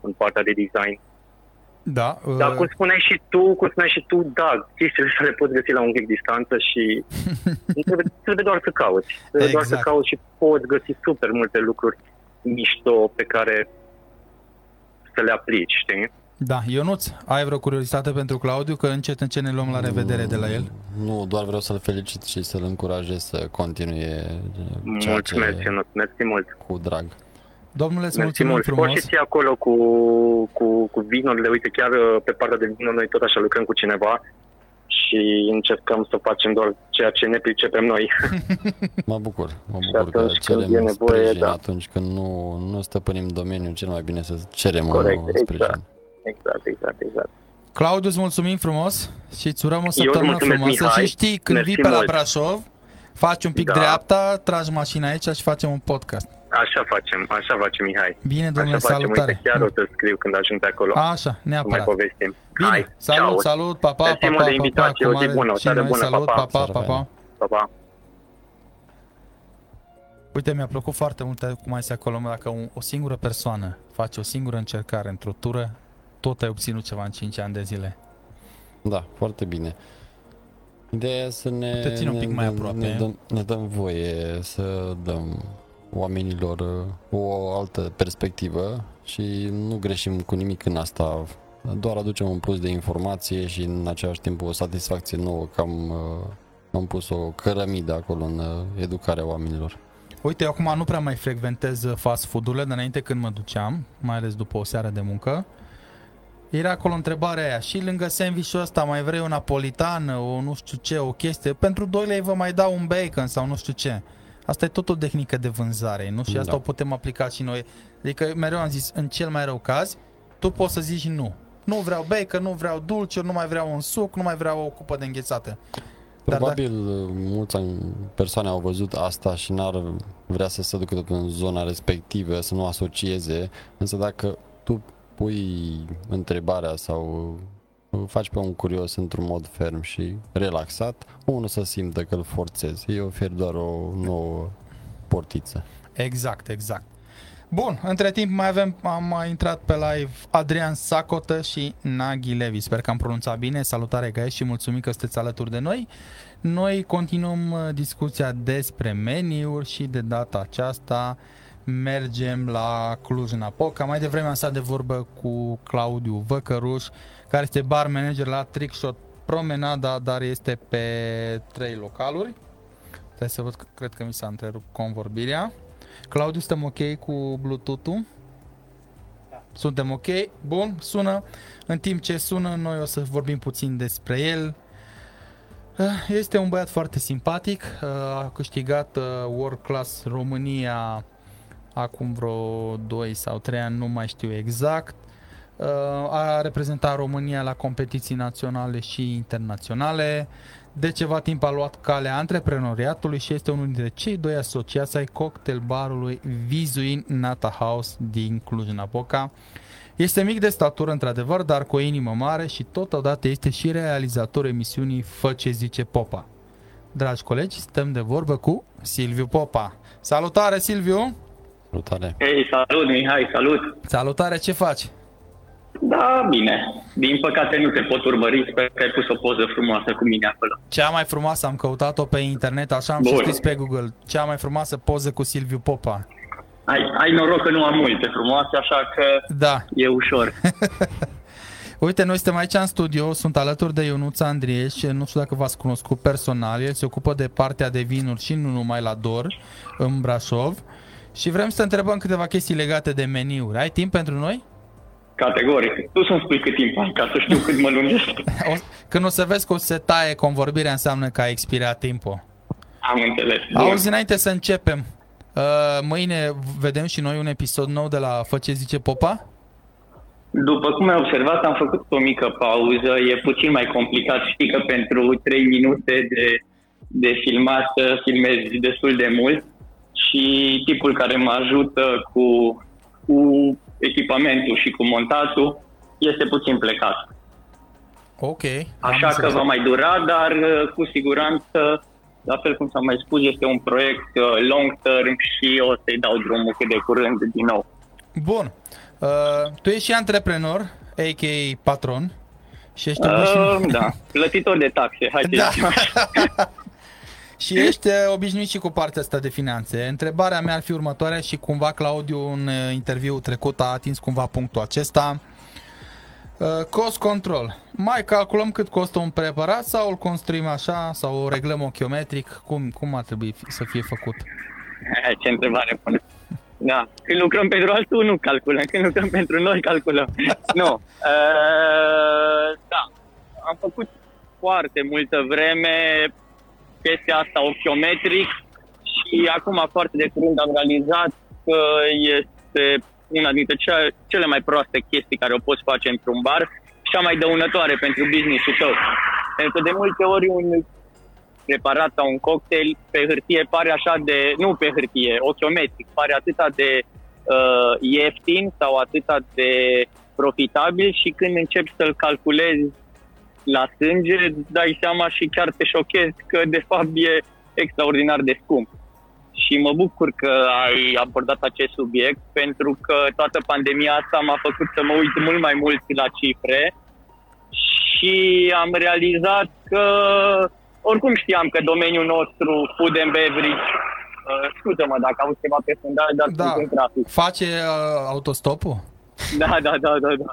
în partea de design. Da, uh, Dar cum spuneai și tu, cum spuneai și tu, da, chestiile astea le poți găsi la un pic distanță și trebuie, trebuie doar să cauți. Trebuie doar să Exact. cauți și poți găsi super multe lucruri mișto pe care să le aplici, știi? da. Ionuț, ai vreo curiozitate pentru Claudiu? Că încet, încet ne luăm la revedere de la el. Nu, doar vreau să-l felicit și să-l încurajez să continue ceea Mulțumesc, ce Ionut, mersi mult. cu drag. Domnule, îți Mersi mulțumim mult. frumos. Poți și ții acolo cu, cu, cu vinurile. Uite, chiar uh, pe partea de vinuri noi tot așa lucrăm cu cineva și încercăm să facem doar ceea ce ne pricepem noi. Mă bucur, mă Și bucur că atunci când cerem e nevoie, sprijin da. atunci când nu, nu stăpânim domeniul, cel mai bine să cerem Corect, un sprijin. exact. exact, exact, exact. Claudiu, îți mulțumim frumos și îți urăm o îți săptămână mulțumesc, frumoasă Mihai. și știi, când Mersi vii pe la mult. Brașov, faci un pic Da. dreapta, tragi mașina aici și facem un podcast. Așa facem, așa facem, Mihai. Bine, domnule, așa facem. salutare. Uite, chiar o să scriu când ajung pe acolo. Așa, să mai neapărat. povestim. Bine, Hai, salut, ceau. salut, pa, pa, Mersi pa, mult pa, de pa, invitație, pa, o cu zi mare- bună, o și seară noi, bună, salut, pa, pa. pa, pa, pa, pa. Pa, pa. Uite, mi-a plăcut foarte mult cum ai zis acolo, mă, dacă un, o singură persoană face o singură încercare într-o tură, tot ai obținut ceva în 5 ani de zile. Da, foarte bine. Ideea e să ne, Te țin un ne, pic mai ne- aproape. Ne dăm, ne dăm voie să dăm oamenilor uh, o altă perspectivă și nu greșim cu nimic în asta. doar aducem un plus de informație și în același timp o satisfacție nouă că am, am pus o cărămidă acolo în educarea oamenilor. Uite, eu acum nu prea mai frecventez fast food-urile, dar înainte când mă duceam, mai ales după o seară de muncă, era acolo întrebarea aia. Și lângă sandwich-ul ăsta mai vrei o napolitană, o nu știu ce, o chestie. Pentru 2 lei vă mai dau un bacon sau nu știu ce. Asta e tot o tehnică de vânzare, nu? Și asta da. o putem aplica și noi. Adică mereu am zis, în cel mai rău caz, tu poți să zici nu. Nu vreau bacon, nu vreau dulce, nu mai vreau un suc, nu mai vreau o cupă de înghețată. Probabil Dar, dacă... mulți persoane au văzut asta și n-ar vrea să se ducă tot în zona respectivă, să nu asocieze, însă dacă tu pui întrebarea sau faci pe un curios într-un mod ferm și relaxat, unul să simtă că îl forțezi. Eu ofer doar o nouă portiță. Exact, exact. Bun, între timp mai avem, am mai intrat pe live Adrian Sacotă și Naghi Levi. Sper că am pronunțat bine. Salutare Gae și mulțumim că sunteți alături de noi. Noi continuăm uh, discuția despre meniuri și de data aceasta mergem la Cluj-Napoca. Mai devreme am stat de vorbă cu Claudiu Văcăruș, care este bar manager la Trickshot Promenada, dar este pe trei localuri. Trebuie să văd, cred că mi s-a întrerupt convorbirea. Claudiu, suntem ok cu Bluetooth-ul? Da. Suntem ok? Bun, sună. În timp ce sună, noi o să vorbim puțin despre el. Eh, este un băiat foarte simpatic, eh, a câștigat eh, World Class România acum vreo 2 sau 3 ani, nu mai știu exact. A reprezentat România la competiții naționale și internaționale. De ceva timp a luat calea antreprenoriatului și este unul dintre cei doi asociați ai cocktail barului Vizuin Nata House din Cluj-Napoca. Este mic de statură, într-adevăr, dar cu o inimă mare și totodată este și realizator emisiunii Fă ce zice Popa. Dragi colegi, stăm de vorbă cu Silviu Popa. Salutare, Silviu! Salutare! Hei, salut, Mihai, salut! Salutare, ce faci? Da, bine. Din păcate nu te pot urmări, sper că ai pus o poză frumoasă cu mine acolo. Cea mai frumoasă, am căutat-o pe internet, așa am Bun. și pe Google. Cea mai frumoasă poză cu Silviu Popa. Ai, ai noroc că nu am multe frumoase, așa că da. e ușor. Uite, noi suntem aici în studio, sunt alături de Ionuț Andrieș, nu știu dacă v-ați cunoscut personal, el se ocupă de partea de vinuri și nu numai la Dor, în Brașov. Și vrem să întrebăm câteva chestii legate de meniuri. Ai timp pentru noi? Categoric. Tu să-mi spui cât timp ai, ca să știu cât mă lungesc. când o să vezi că o să se taie convorbirea, înseamnă că a expirat timpul. Am înțeles. Auzi, înainte să începem, uh, mâine vedem și noi un episod nou de la Fă ce zice Popa? După cum ai observat, am făcut o mică pauză. E puțin mai complicat. Știi că pentru 3 minute de, de filmat filmezi destul de mult și tipul care mă ajută cu, cu echipamentul și cu montatul este puțin plecat. Ok. Așa că va mai dura, dar uh, cu siguranță, la fel cum s-a mai spus, este un proiect uh, long term și o să-i dau drumul cât de curând din nou. Bun. Uh, tu ești și antreprenor, a.k.a. patron. Și ești uh, Da, plătitor de taxe, hai da. Și ești uh, obișnuit și cu partea asta de finanțe. Întrebarea mea ar fi următoarea și cumva Claudiu în uh, interviu trecut a atins cumva punctul acesta. Uh, cost control. Mai calculăm cât costă un preparat sau îl construim așa sau o reglăm ochiometric? Cum, cum ar trebui să fie făcut? Ce întrebare bună. Da. Când lucrăm pentru altul, nu calculăm. Când lucrăm pentru noi, calculăm. nu. Uh, da. Am făcut foarte multă vreme chestia asta ochiometric și acum foarte de curând am realizat că este una dintre cele mai proaste chestii care o poți face într-un bar și cea mai dăunătoare pentru business-ul tău. Pentru că de multe ori un preparat sau un cocktail pe hârtie pare așa de, nu pe hârtie, ochiometric, pare atâta de uh, ieftin sau atâta de profitabil și când începi să-l calculezi la sânge, îți dai seama și chiar te șochezi că de fapt e extraordinar de scump. Și mă bucur că ai abordat acest subiect pentru că toată pandemia asta m-a făcut să mă uit mult mai mult la cifre și am realizat că oricum știam că domeniul nostru food and beverage Uh, scuză-mă dacă auzi ceva pe fundal, dar da. sunt în trafic. Face uh, autostopul? Da, da, da, da, da.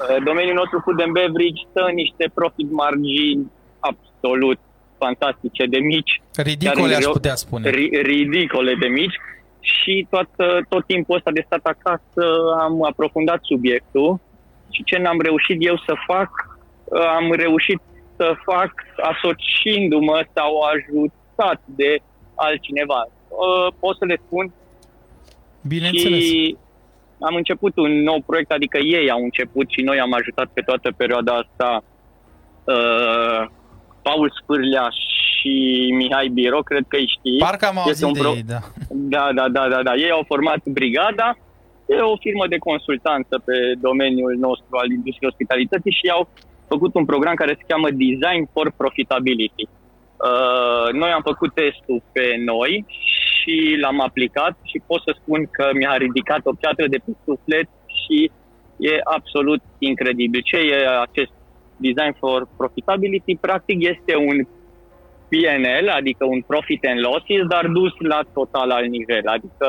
Uh, Domeniul nostru food and beverage stă în niște profit margini absolut fantastice de mici. Ridicole Chiar aș eu- putea spune. ri- ridicole de mici și tot, tot timpul ăsta de stat acasă am aprofundat subiectul și ce n-am reușit eu să fac, am reușit să fac asociindu-mă sau ajutat de altcineva. Uh, Pot să le spun Bineînțeles. și am început un nou proiect, adică ei au început și noi am ajutat pe toată perioada asta uh, Paul Spârlea și Mihai Biro, cred că îi știi. Parcă am Este auzit un de pro- ei, da. Da, da, da, da, da. Ei au format Brigada, e o firmă de consultanță pe domeniul nostru al industriei ospitalității și au făcut un program care se cheamă Design for Profitability. Uh, noi am făcut testul pe noi și l-am aplicat și pot să spun că mi-a ridicat o piatră de pe suflet și e absolut incredibil. Ce e acest Design for Profitability? Practic este un PNL, adică un Profit and Losses, dar dus la total alt nivel. Adică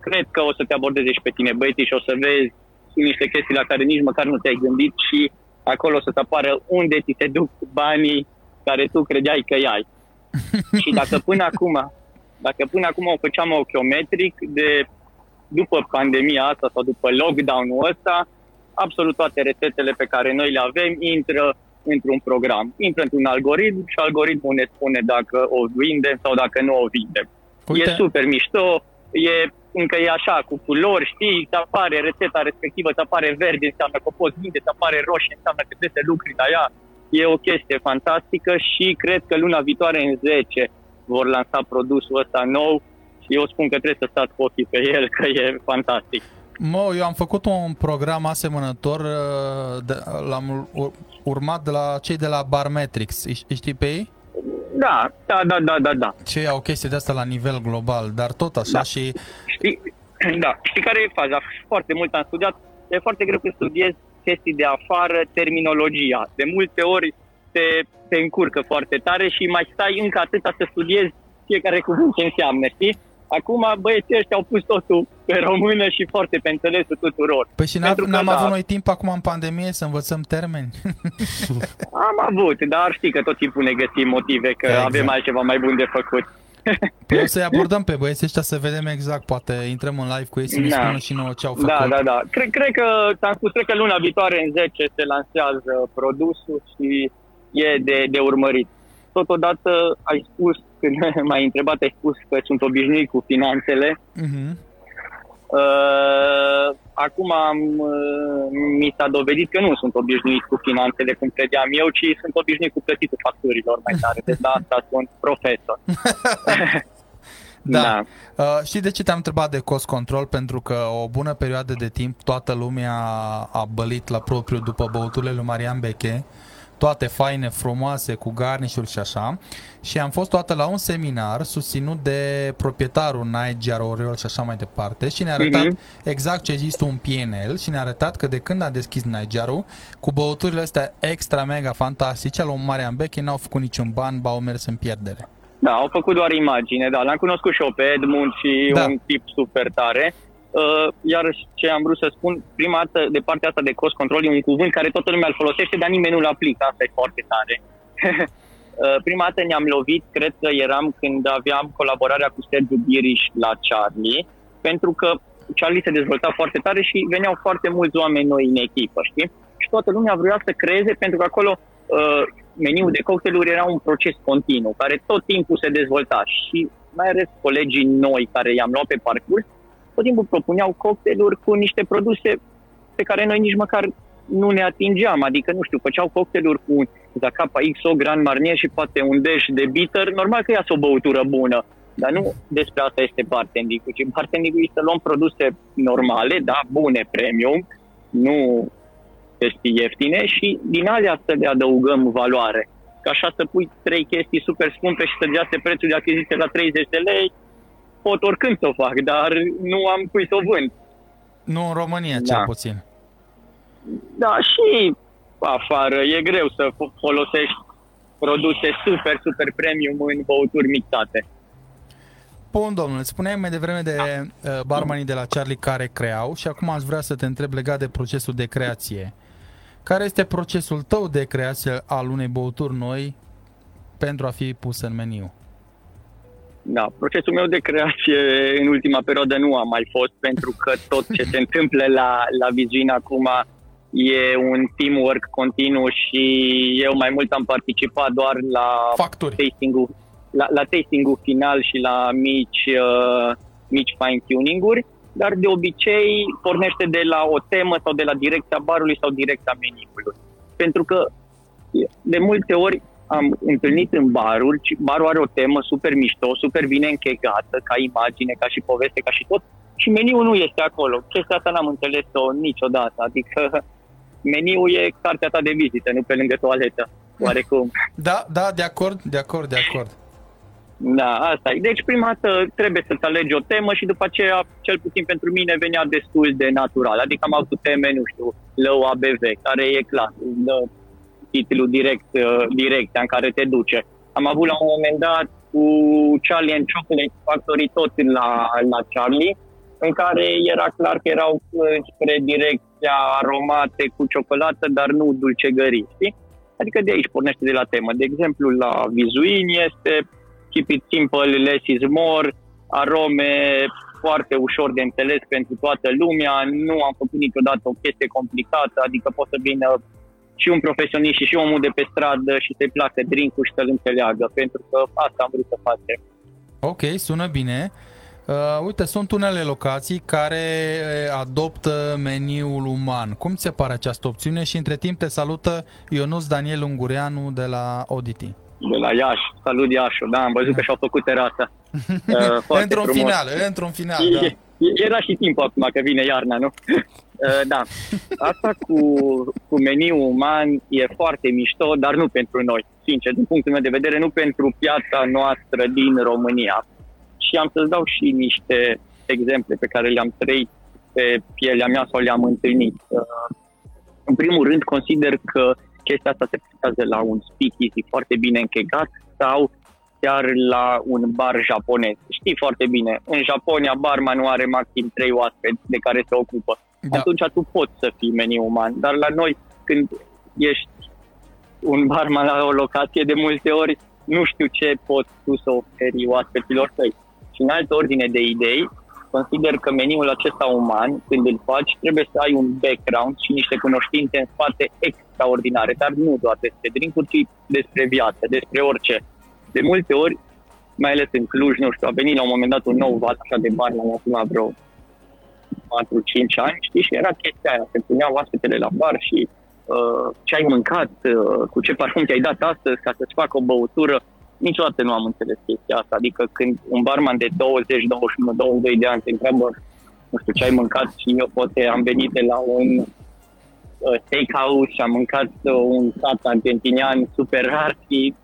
cred că o să te abordeze și pe tine băieții și o să vezi niște chestii la care nici măcar nu te-ai gândit și acolo o să-ți apară unde ți se duc banii care tu credeai că ai. și dacă până acum, dacă până acum o făceam ochiometric de după pandemia asta sau după lockdown-ul ăsta, absolut toate rețetele pe care noi le avem intră într-un program. Intră într-un algoritm și algoritmul ne spune dacă o vindem sau dacă nu o vindem. Uite, E super mișto, e încă e așa, cu culori, știi, îți apare rețeta respectivă, îți apare verde, înseamnă că o poți vinde, îți apare roșie, înseamnă că trebuie să lucri la ea. E o chestie fantastică și cred că luna viitoare în 10 vor lansa produsul ăsta nou și eu spun că trebuie să stați cu ochii pe el, că e fantastic. Mă, eu am făcut un program asemănător, uh, de, l-am ur- urmat de la cei de la Barmetrics. Îi îi știi pe ei? Da, da, da, da, da, da. Ce au chestii de asta la nivel global, dar tot așa Da. și Știi, da, știi care e faza? Foarte mult am studiat, e foarte greu să studiezi chestii de afară, terminologia. De multe ori te, te încurcă foarte tare și mai stai încă atâta să studiezi fiecare cuvânt ce înseamnă, știi? Acum băieții ăștia au pus totul pe română și foarte pe înțelesul tuturor. Păi și n-am, Pentru că, n-am da. avut noi timp acum în pandemie să învățăm termeni? Am avut, dar știi că tot timpul ne găsim motive că Exact. avem altceva mai bun de făcut. Păi o să-i abordăm pe băieții ăștia să vedem exact, poate intrăm în live cu ei să ne Da. spună și nouă ce au făcut. Da, da, da. Cred, cred că, ți-am spus, cred că luna viitoare în 10 se lansează produsul și e de, de urmărit. Totodată ai spus, când m-ai întrebat, ai spus că sunt obișnuit cu finanțele. Mhm. Uh, acum am, uh, mi s-a dovedit că nu sunt obișnuit cu finanțele cum credeam eu, ci sunt obișnuit cu plătitul facturilor mai tare. Deci de asta sunt profesor. Da. Uh, știi de ce te-am întrebat de cost control? Pentru că o bună perioadă de timp toată lumea a bălit la propriu după băuturile lui Marian Beche, toate faine, frumoase, cu garnișuri și așa. Și am fost toată la un seminar susținut de proprietarul Niger Oriol și așa mai departe și ne-a arătat Mhm. exact ce există un PNL și ne-a arătat că de când a deschis Nigerul, cu băuturile astea extra mega fantastice, al lui Marian Beche n-au făcut niciun ban, ba au mers în pierdere. Da, au făcut doar imagine, da. L-am cunoscut și eu pe Edmund și Da. da. un tip super tare. Uh, iar ce am vrut să spun, prima dată de partea asta de cost control e un cuvânt care toată lumea îl folosește, dar nimeni nu-l aplică, asta e foarte tare. Uh, prima dată ne-am lovit, cred că eram când aveam colaborarea cu Sergiu Biriș la Charlie, pentru că Charlie se dezvolta foarte tare și veneau foarte mulți oameni noi în echipă, știi? Și toată lumea vrea să creeze, pentru că acolo uh, meniul de cocktailuri era un proces continuu, care tot timpul se dezvolta și mai ales colegii noi care i-am luat pe parcurs, tot timpul propuneau cocktailuri cu niște produse pe care noi nici măcar nu ne atingeam, adică, nu știu, făceau cocktailuri cu un Zacapa XO, Grand Marnier și poate un dash de bitter, normal că iasă o băutură bună, dar nu despre asta este bartending-ul, ci bartending-ul este să luăm produse normale, da, bune, premium, nu chestii ieftine și din alea să le adăugăm valoare. Ca așa să pui trei chestii super scumpe și să dea prețul de achiziție la 30 de lei, pot oricând să o fac, dar nu am cui să o vând. Nu în România, cel Da. puțin. Da, și afară e greu să fo- folosești produse super, super premium în băuturi mixate. Bun, domnule, spuneai mai devreme de uh, barmanii de la Charlie care creau și acum aș vrea să te întreb legat de procesul de creație. Care este procesul tău de creație al unei băuturi noi pentru a fi pus în meniu? Da, procesul meu de creație în ultima perioadă nu a mai fost pentru că tot ce se întâmplă la, la Vizuin acum e un teamwork continuu și eu mai mult am participat doar la Facturi. tasting-ul, la, la tasting-ul final și la mici, uh, mici fine-tuning-uri, dar de obicei pornește de la o temă sau de la direcția barului sau direcția meniului. Pentru că de multe ori am întâlnit în baruri, barul are o temă super mișto, super bine închegată, ca imagine, ca și poveste, ca și tot, și meniul nu este acolo. Chestia asta n-am înțeles-o niciodată, adică meniul e cartea ta de vizită, nu pe lângă toaletă, oarecum. Da, da, de acord, de acord, de acord. Da, asta e. Deci prima dată trebuie să-ți alegi o temă și după aceea, cel puțin pentru mine, venea destul de natural. Adică am avut teme, nu știu, Lău ABV, care e clar, titlul direct, uh, direcția în care te duce. Am avut la un moment dat cu Charlie and Chocolate Factory tot la, la Charlie, în care era clar că erau spre direcția aromate cu ciocolată, dar nu dulcegării, știi? Adică de aici pornește de la temă. De exemplu, la Vizuin este keep it simple, less is more, arome foarte ușor de înțeles pentru toată lumea, nu am făcut niciodată o chestie complicată, adică pot să vină și un profesionist și și omul de pe stradă și să-i placă drink și să-l înțeleagă, pentru că asta am vrut să facem. Ok, sună bine. Uh, uite, sunt unele locații care uh, adoptă meniul uman. Cum ți se pare această opțiune? Și între timp te salută Ionuț Daniel Ungureanu de la Auditi. De la Iași. Salut Iașu, da, am văzut da. că și-au făcut terasa. Uh, într-un frumos. final, într-un final, da. Era și timp acum că vine iarna, nu? Uh, da, asta cu, cu meniu uman e foarte mișto, dar nu pentru noi, sincer, din punctul meu de vedere, nu pentru piața noastră din România. Și am să-ți dau și niște exemple pe care le-am trăit pe pielea mea sau le-am întâlnit. Uh, în primul rând, consider că chestia asta se pretează la un speakeasy foarte bine închegat sau chiar la un bar japonez. Știi foarte bine, în Japonia barmanul are maxim 3 oaspeți de care se ocupă. Da. Atunci tu poți să fii meniu uman, dar la noi când ești un barman la o locație de multe ori, nu știu ce poți tu să oferi oaspeților tăi. Și în altă ordine de idei, consider că meniul acesta uman, când îl faci, trebuie să ai un background și niște cunoștințe în spate extraordinare, dar nu doar despre drinkuri, ci despre viață, despre orice de multe ori, mai ales în Cluj, nu știu, a venit la un moment dat un nou val așa de bani, la acum vreo 4-5 ani, știi, și era chestia aia, se puneau oaspetele la bar și uh, ce ai mâncat, uh, cu ce parfum ți-ai dat astăzi ca să-ți facă o băutură, niciodată nu am înțeles chestia asta, adică când un barman de 20, 21, 22 de ani te întreabă, nu știu, ce ai mâncat și eu poate am venit de la un uh, steakhouse și am mâncat uh, un sat argentinian super rar și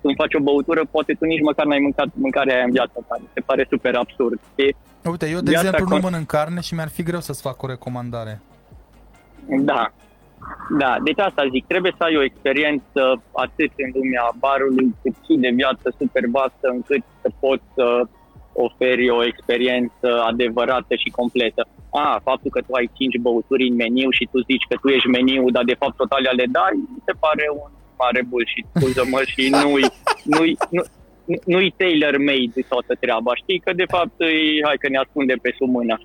când faci o băutură, poate tu nici măcar n-ai mâncat mâncarea aia în viața ta. Mi se pare super absurd. Știi? Uite, eu de Viața exemplu con... nu mănânc carne și mi-ar fi greu să-ți fac o recomandare. Da. Da, deci asta zic, trebuie să ai o experiență atât în lumea barului, cât și de viață super vastă, încât să poți să oferi o experiență adevărată și completă. A, faptul că tu ai 5 băuturi în meniu și tu zici că tu ești meniu, dar de fapt total le dai, mi se pare un mare bullshit, scuză-mă, și nu-i, nu-i, nu, nu-i tailor-made toată treaba, știi? Că de fapt îi, hai că ne ascunde pe sub mâna.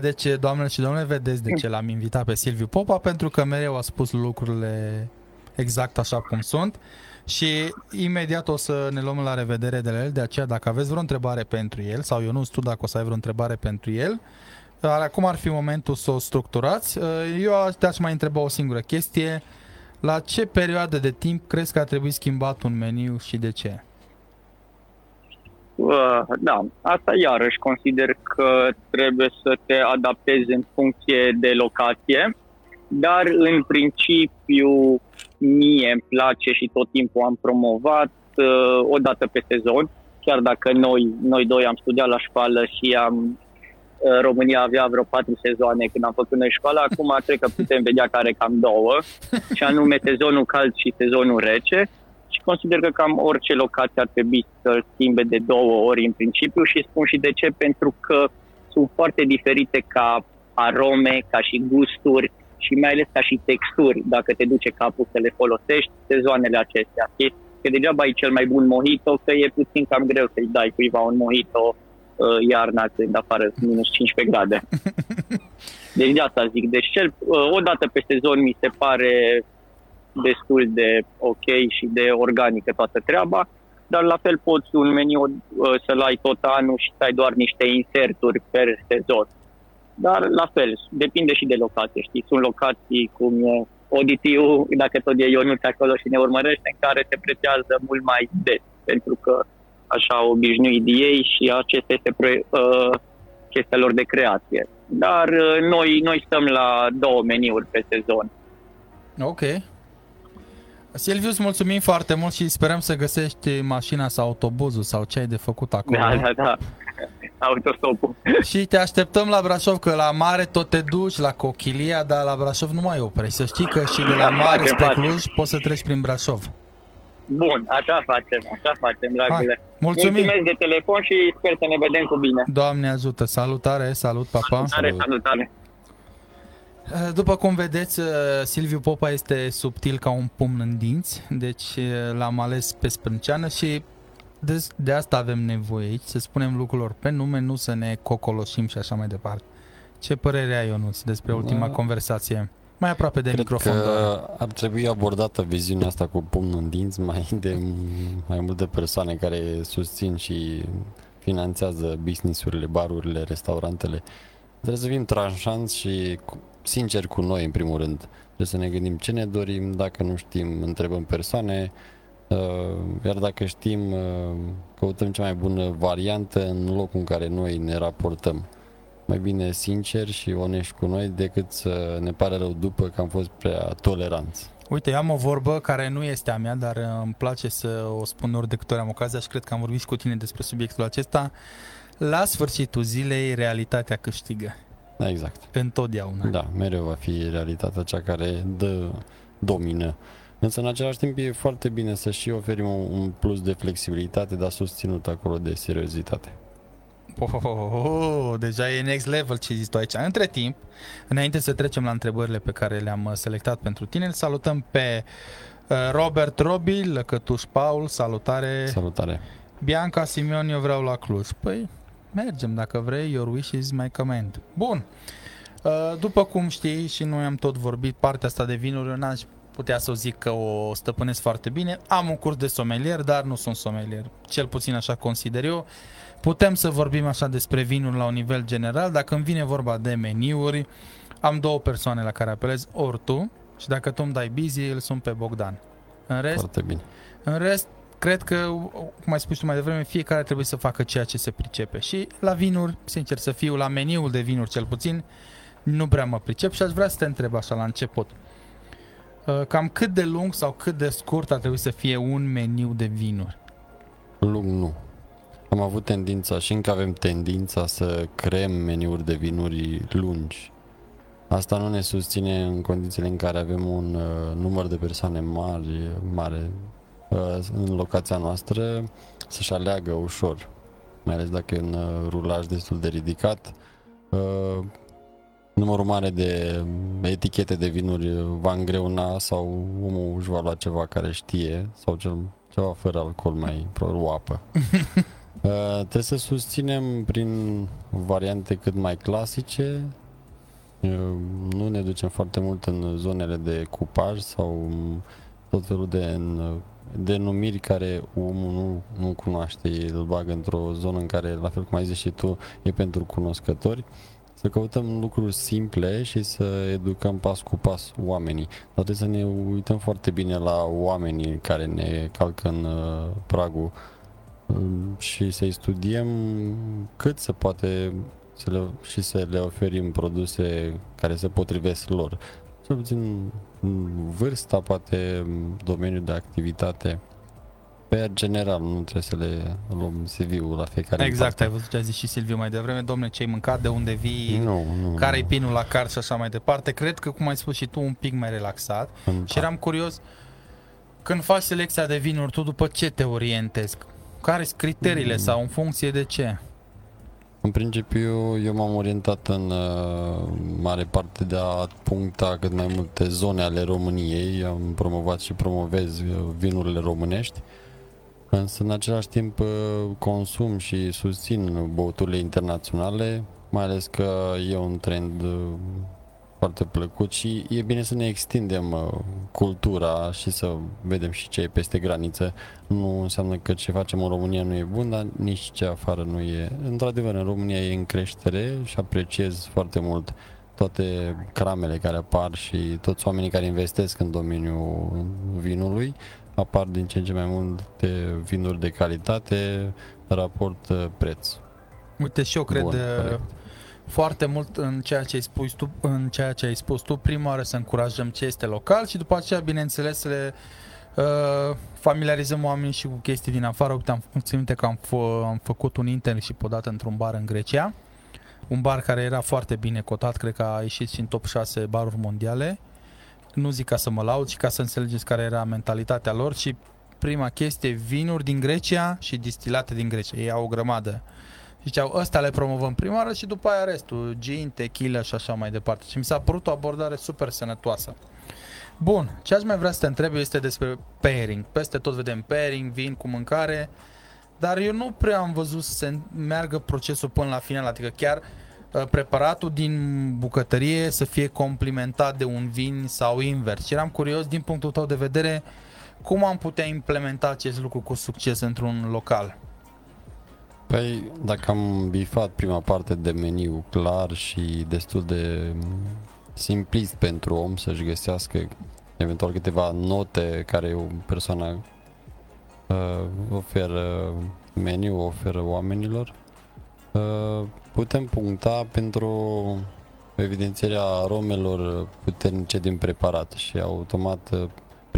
Deci, doamnele și domnule, vedeți de ce l-am invitat pe Silviu Popa, pentru că mereu a spus lucrurile exact așa cum sunt și imediat o să ne luăm la revedere de la el, de aceea dacă aveți vreo întrebare pentru el sau eu nu știu dacă o să ai vreo întrebare pentru el, acum ar fi momentul să o structurați. Eu te-aș mai întreba o singură chestie. La ce perioadă de timp crezi că a trebuit schimbat un meniu și de ce? Uh, da, asta iarăși consider că trebuie să te adaptezi în funcție de locație, dar în principiu mie îmi place și tot timpul am promovat uh, o dată pe sezon, chiar dacă noi, noi doi am studiat la școală și am România avea vreo patru sezoane când am făcut noi școala, acum cred că putem vedea care cam două, și anume sezonul cald și sezonul rece. Și consider că cam orice locație ar trebui să schimbe de două ori în principiu și spun și de ce, pentru că sunt foarte diferite ca arome, ca și gusturi și mai ales ca și texturi, dacă te duce capul să le folosești, sezoanele acestea. Că degeaba ai cel mai bun mojito, că e puțin cam greu să-i dai cuiva un mojito uh, iarna când afară minus 15 grade. Deci de asta zic. Deci cel, uh, o dată pe sezon mi se pare destul de ok și de organică toată treaba, dar la fel poți un meniu uh, să-l ai tot anul și să ai doar niște inserturi per sezon. Dar la fel, depinde și de locație, știi? Sunt locații cum e Oditiu, dacă tot e Ionuț acolo și ne urmărește, în care se prețează mult mai des, pentru că așa obișnuit de ei și acesta este pre, uh, chestia lor de creație. Dar uh, noi, noi stăm la două meniuri pe sezon. Ok. Silviu, îți mulțumim foarte mult și sperăm să găsești mașina sau autobuzul sau ce ai de făcut acolo. Da, da, da. Autostopul. Și te așteptăm la Brașov, că la mare tot te duci, la Cochilia, dar la Brașov nu mai oprești. Să știi că și de la mare spre Cluj poți să treci prin Brașov. Bun, așa facem, așa facem, dragule. Mulțumim. Mulțumesc de telefon și sper să ne vedem cu bine. Doamne ajută, salutare, salut, papa. Salutare, salutare. Eh, după cum vedeți, eh, Silviu Popa este subtil ca un pumn în dinți, deci eh, l-am ales pe sprânceană și de, de asta avem nevoie aici, să spunem lucrurilor pe nume, nu să ne cocoloșim și așa mai departe. Ce părere ai, Ionuț, despre ultima da. conversație? Mai aproape de Cred microfon. că doar. ar trebui abordată viziunea asta cu pumnul în dinți mai de mai multe persoane care susțin și finanțează businessurile, barurile, restaurantele. Trebuie să fim tranșanți și cu- sinceri cu noi, în primul rând. Trebuie să ne gândim ce ne dorim, dacă nu știm, întrebăm persoane, uh, iar dacă știm, uh, căutăm cea mai bună variantă în locul în care noi ne raportăm. Mai bine sinceri și onești cu noi decât să ne pare rău după că am fost prea toleranți. Uite, eu am o vorbă care nu este a mea, dar uh, îmi place să o spun ori de câte ori am ocazia și cred că am vorbit și cu tine despre subiectul acesta. La sfârșitul zilei, realitatea câștigă. Da, exact. Întotdeauna. Da, mereu va fi realitatea cea care dă, domină. Însă, în același timp, e foarte bine să și oferim un, un plus de flexibilitate, dar susținut acolo de seriozitate. Oh, oh, oh, oh, deja e next level ce zici tu aici. Între timp, înainte să trecem la întrebările pe care le-am uh, selectat pentru tine, îl salutăm pe uh, Robert Robi, Lăcătuș Paul, salutare. Salutare! Bianca Simion, eu vreau la Cluj. Păi, mergem dacă vrei, your wish is my command. Bun. Uh, După cum știi și noi am tot vorbit, partea asta de vinuri, eu n-aș putea să o zic că o stăpânesc foarte bine. Am un curs de somelier, dar nu sunt somelier. Cel puțin așa consider eu. Putem să vorbim așa despre vinuri la un nivel general, dacă îmi vine vorba de meniuri, am două persoane la care apelez, ori tu, și dacă tu îmi dai busy, îl sun pe Bogdan. În rest, Foarte bine. în rest, cred că, cum ai spus tu mai devreme, fiecare trebuie să facă ceea ce se pricepe. Și la vinuri, sincer să fiu, la meniul de vinuri cel puțin, nu prea mă pricep și aș vrea să te întreb așa la început. Uh, Cam cât de lung sau cât de scurt ar trebui să fie un meniu de vinuri? Lung nu. Am avut tendința și încă avem tendința să creăm meniuri de vinuri lungi. Asta nu ne susține în condițiile în care avem un uh, număr de persoane mari, mare uh, în locația noastră să-și aleagă ușor. Mai ales dacă e un uh, rulaj destul de ridicat. Uh, numărul mare de etichete de vinuri va îngreuna sau omul își va lua ceva care știe sau cel, ceva fără alcool mai probabil o apă. Uh, trebuie să susținem prin variante cât mai clasice. Uh, nu ne ducem foarte mult în zonele de cupaj sau tot felul de în, denumiri care omul nu, nu cunoaște. Îl bagă într-o zonă în care, la fel cum ai zis și tu, e pentru cunoscători. Să căutăm lucruri simple și să educăm pas cu pas oamenii. Dar trebuie să ne uităm foarte bine la oamenii care ne calcă în uh, pragul um, și să-i studiem cât se poate să le, și să le oferim produse care se potrivesc lor. Cel puțin m, vârsta, poate m, domeniul de activitate. Pe general, nu trebuie să le luăm CV-ul la fiecare în Exact, parte. ai văzut ce a zis și Silviu mai devreme. Domne, ce ai mâncat, de unde vii, Nu, nu. care-i pinul la card și așa mai departe. Cred că, cum ai spus și tu, un pic mai relaxat. nu. Și eram curios Când faci selecția de vinuri, tu după ce te orientezi? Care sunt criteriile Mm. sau în funcție de ce? În principiu, eu m-am orientat în uh, mare parte de a puncta cât mai multe zone ale României. Am promovat și promovez uh, vinurile românești. Însă, în același timp, uh, consum și susțin băuturile internaționale, mai ales că e un trend uh, foarte plăcut și e bine să ne extindem uh, cultura și să vedem și ce e peste graniță. Nu înseamnă că ce facem în România nu e bun, dar nici ce afară nu e. Într-adevăr, în România e în creștere și apreciez foarte mult toate cramele care apar și toți oamenii care investesc în domeniul vinului. Apar din ce în ce mai multe vinuri de calitate, raport uh, preț. Uite, și eu cred Bun, uh, corect. Foarte mult în ceea ce ai spus tu, în ceea ce ai spus tu. Prima oară să încurajăm ce este local și după aceea, bineînțeles, să le uh, familiarizăm oamenii și cu chestii din afară. Uite, am, țin minte că am, fă, am făcut un internship odată într-un bar în Grecia. Un bar care era foarte bine cotat, cred că a ieșit și în top 6 baruri mondiale. Nu zic ca să mă laud, ci ca să înțelegeți care era mentalitatea lor și prima chestie, vinuri din Grecia și distilate din Grecia. Ei au o grămadă. Și ziceau, ăsta le promovăm prima oară și după aia restul, gin, tequila și așa mai departe. Și mi s-a părut o abordare super sănătoasă. Bun, ce aș mai vrea să te întreb este despre pairing. Peste tot vedem pairing, vin cu mâncare, dar eu nu prea am văzut să se meargă procesul până la final, adică chiar uh, preparatul din bucătărie să fie complimentat de un vin sau invers. Și eram curios din punctul tău de vedere cum am putea implementa acest lucru cu succes într-un local. Păi, dacă am bifat prima parte de meniu clar și destul de simplist pentru om să-și găsească eventual câteva note care o persoană uh, oferă meniu, oferă oamenilor, uh, putem puncta pentru evidențierea aromelor puternice din preparat și automat uh,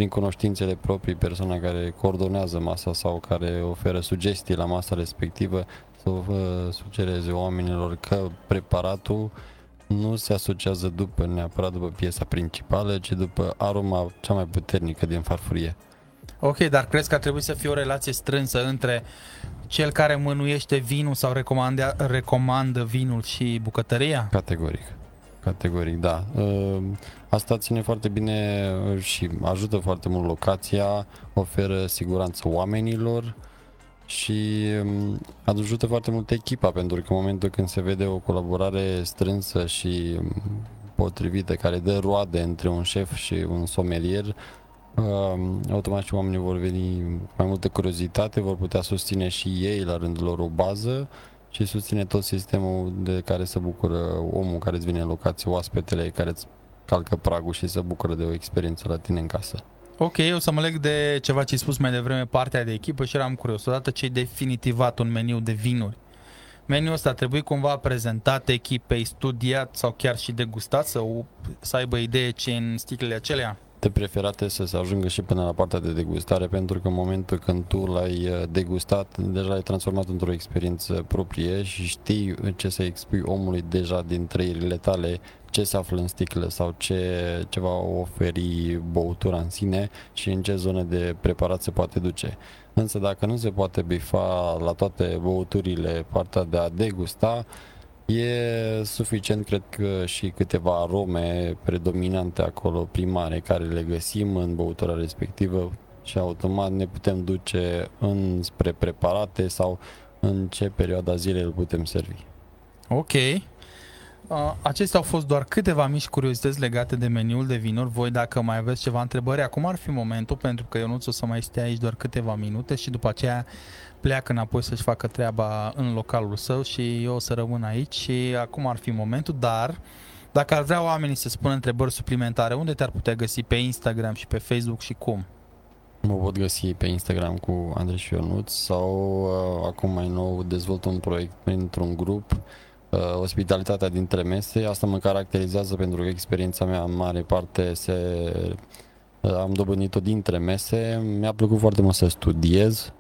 prin cunoștințele proprii persoana care coordonează masa sau care oferă sugestii la masa respectivă să uh, sugereze oamenilor că preparatul nu se asociază după neapărat după piesa principală, ci după aroma cea mai puternică din farfurie. Ok, dar crezi că ar trebui să fie o relație strânsă între cel care mânuiește vinul sau recomandă, recomandă vinul și bucătăria? Categoric. Categoric, da. Uh, Asta ține foarte bine uh, și ajută foarte mult locația, oferă siguranță oamenilor și um, ajută foarte mult echipa, pentru că în momentul când se vede o colaborare strânsă și um, potrivită, care dă roade între un șef și un somelier, um, automat și oamenii vor veni cu mai multă curiozitate, vor putea susține și ei la rândul lor o bază și susține tot sistemul de care se bucură omul care îți vine în locație, oaspetele care îți calcă pragul și se bucură de o experiență la tine în casă. Ok, eu să mă leg de ceva ce ai spus mai devreme, partea de echipă și eram curios. Odată ce ai definitivat un meniu de vinuri, meniul ăsta trebuie cumva prezentat echipei, studiat sau chiar și degustat, să, să aibă idee ce e în sticlele acelea? De preferate să se ajungă și până la partea de degustare, pentru că în momentul când tu l-ai uh, degustat, deja l-ai transformat într-o experiență proprie și știi ce să expui omului deja din trăirile tale, ce se află în sticlă sau ce, ce va oferi băutura în sine și în ce zone de preparat se poate duce. Însă dacă nu se poate bifa la toate băuturile partea de a degusta, E suficient, cred că, și câteva arome predominante acolo, primare, care le găsim în băutura respectivă și automat ne putem duce înspre preparate sau în ce perioada zilei îl putem servi. Ok. Uh, acestea au fost doar câteva mici curiozități legate de meniul de vinuri. Voi, dacă mai aveți ceva întrebări, acum ar fi momentul, pentru că eu nu o să mai stea aici doar câteva minute și după aceea pleacă înapoi să-și facă treaba în localul său și eu o să rămân aici și acum ar fi momentul, dar dacă ar vrea oamenii să spună întrebări suplimentare, unde te-ar putea găsi pe Instagram și pe Facebook și cum? Mă pot găsi pe Instagram cu Andrei și Șionuț sau uh, acum mai nou dezvolt un proiect printr-un grup uh, Ospitalitatea dintre mese. Asta mă caracterizează pentru că experiența mea în mare parte se uh, am dobândit-o dintre mese. Mi-a plăcut foarte mult să studiez uh,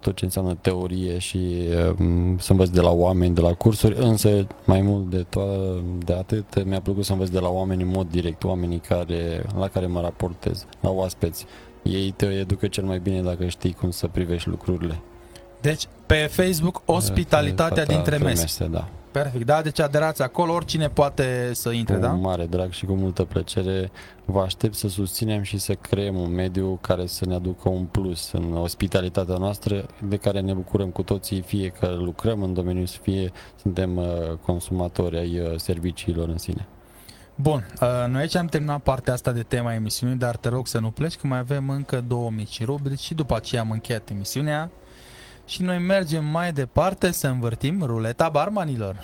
tot ce înseamnă teorie și uh, să învăț de la oameni, de la cursuri, însă mai mult de, to- de atât mi-a plăcut să învăț de la oameni în mod direct, oamenii care, la care mă raportez, la oaspeți. Ei te educă cel mai bine dacă știi cum să privești lucrurile. Deci, pe Facebook, ospitalitatea dintre mese. mese. Da. Perfect, da? Deci aderați acolo, oricine poate să intre, Cu da? mare drag și cu multă plăcere vă aștept să susținem și să creăm un mediu care să ne aducă un plus în ospitalitatea noastră de care ne bucurăm cu toții, fie că lucrăm în domeniu, fie suntem uh, consumatori ai uh, serviciilor în sine. Bun, uh, noi aici am terminat partea asta de tema emisiunii, dar te rog să nu pleci, că mai avem încă două mici rubrici și după aceea am încheiat emisiunea și noi mergem mai departe să învârtim ruleta barmanilor.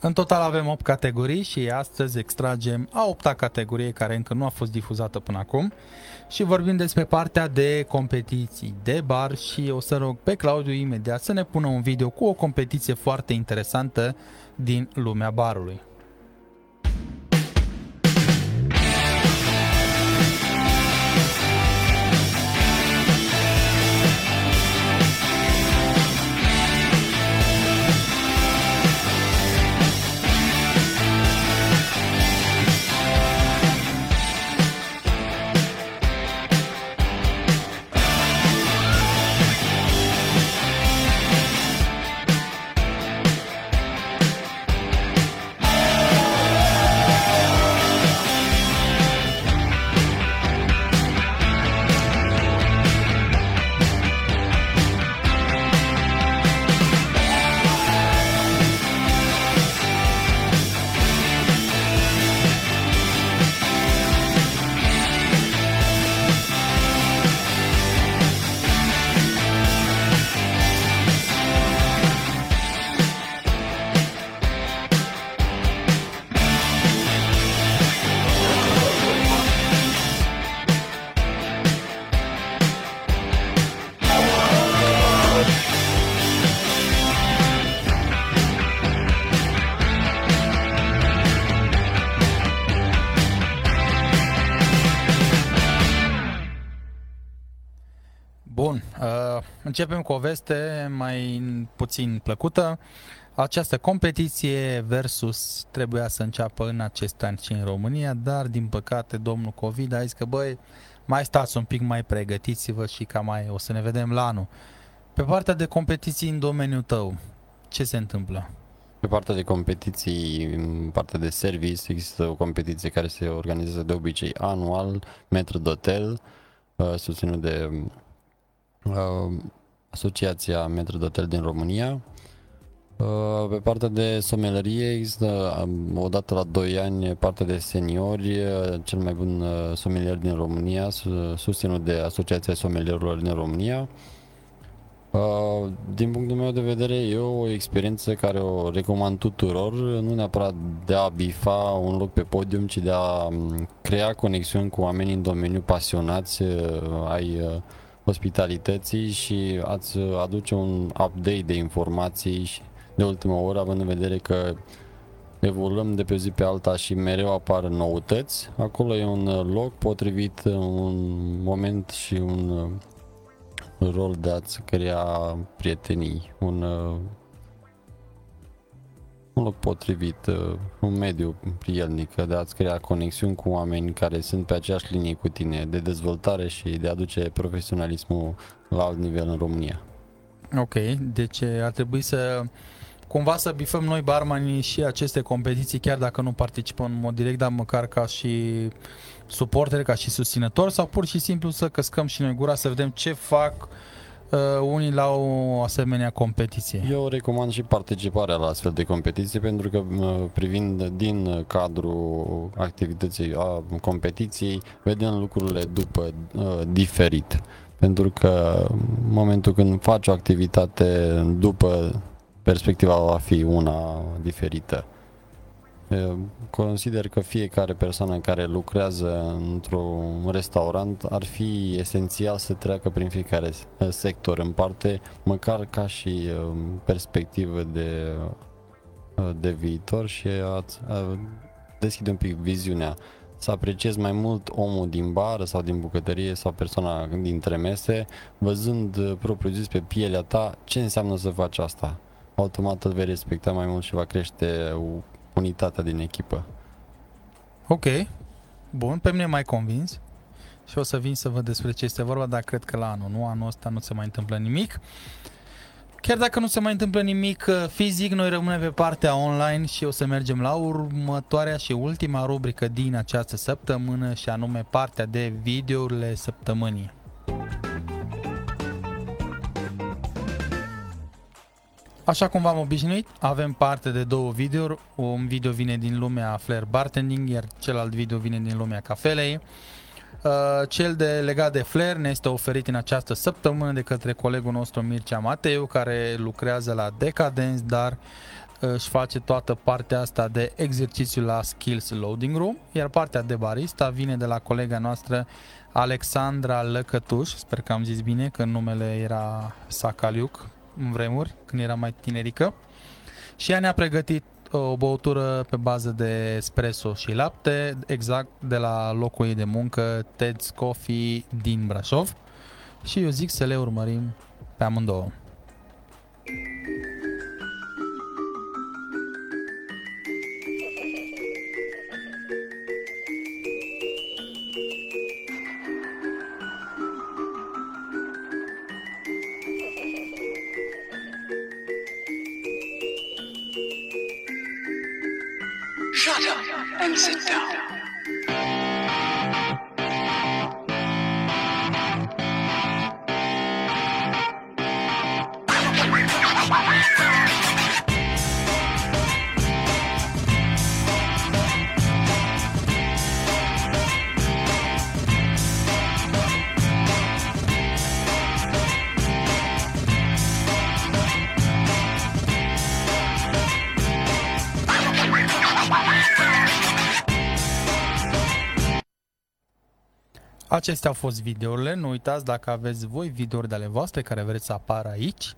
În total avem 8 categorii și astăzi extragem a 8 categorie care încă nu a fost difuzată până acum și vorbim despre partea de competiții de bar și o să rog pe Claudiu imediat să ne pună un video cu o competiție foarte interesantă din lumea barului. Începem cu o veste mai puțin plăcută. Această competiție versus trebuia să înceapă în acest an și în România, dar din păcate domnul COVID a zis că băi, mai stați un pic mai pregătiți-vă și ca mai o să ne vedem la anul. Pe partea de competiții în domeniul tău, ce se întâmplă? Pe partea de competiții, în partea de service, există o competiție care se organizează de obicei anual, metru d'hotel, uh, susținut de uh, Asociația Metru d'Hotel din România. Uh, Pe partea de somelerie există um, o dată la 2 ani partea de seniori, uh, cel mai bun uh, somelier din România, su- susținut de Asociația Somelierilor din România. Uh, Din punctul meu de vedere, e o experiență care o recomand tuturor, nu neapărat de a bifa un loc pe podium, ci de a um, crea conexiuni cu oamenii în domeniu pasionați uh, ai uh, ospitalității și ați aduce un update de informații și de ultimă oră, având în vedere că evoluăm de pe zi pe alta și mereu apar noutăți. Acolo e un uh, loc potrivit, uh, un moment și un uh, rol de a-ți crea prietenii, un, uh, un loc potrivit, uh, un mediu prielnic, de a-ți crea conexiuni cu oameni care sunt pe aceeași linie cu tine, de dezvoltare și de a aduce profesionalismul la alt nivel în România. Ok, deci ar trebui să cumva să bifăm noi barmanii și aceste competiții, chiar dacă nu participăm în mod direct, dar măcar ca și suporteri, ca și susținători sau pur și simplu să căscăm și noi gura să vedem ce fac uh, unii la o asemenea competiție. Eu recomand și participarea la astfel de competiții pentru că uh, privind din cadrul activității a competiției, vedem lucrurile după uh, diferit. Pentru că în momentul când faci o activitate după perspectiva va fi una diferită. Consider că fiecare persoană care lucrează într-un restaurant ar fi esențial să treacă prin fiecare sector în parte, măcar ca și perspectivă de, de viitor și a, a deschide un pic viziunea să apreciez mai mult omul din bară sau din bucătărie sau persoana dintre mese, văzând propriu zis pe pielea ta ce înseamnă să faci asta. Automat îl vei respecta mai mult și va crește unitatea din echipă. Ok, bun, pe mine mai convins și o să vin să văd despre ce este vorba, dar cred că la anul, nu anul ăsta nu se mai întâmplă nimic. Chiar dacă nu se mai întâmplă nimic uh, fizic, noi rămânem pe partea online și o să mergem la următoarea și ultima rubrică din această săptămână și anume partea de videourile săptămânii. Așa cum v-am obișnuit, avem parte de două videouri. Un video vine din lumea Flair Bartending, iar celălalt video vine din lumea cafelei. Uh, cel de legat de Flair ne este oferit în această săptămână de către colegul nostru Mircea Mateu, care lucrează la Decadence, dar uh, își face toată partea asta de exercițiu la Skills Loading Room, iar partea de barista vine de la colega noastră Alexandra Lăcătuș, sper că am zis bine, că numele era Sacaliuc în vremuri, când era mai tinerică. Și ea ne-a pregătit o băutură pe bază de espresso și lapte, exact de la locul ei de muncă, Ted's Coffee din Brașov. Și eu zic să le urmărim pe amândouă. Acestea au fost videourile. Nu uitați dacă aveți voi videouri de ale voastre care vreți să apară aici,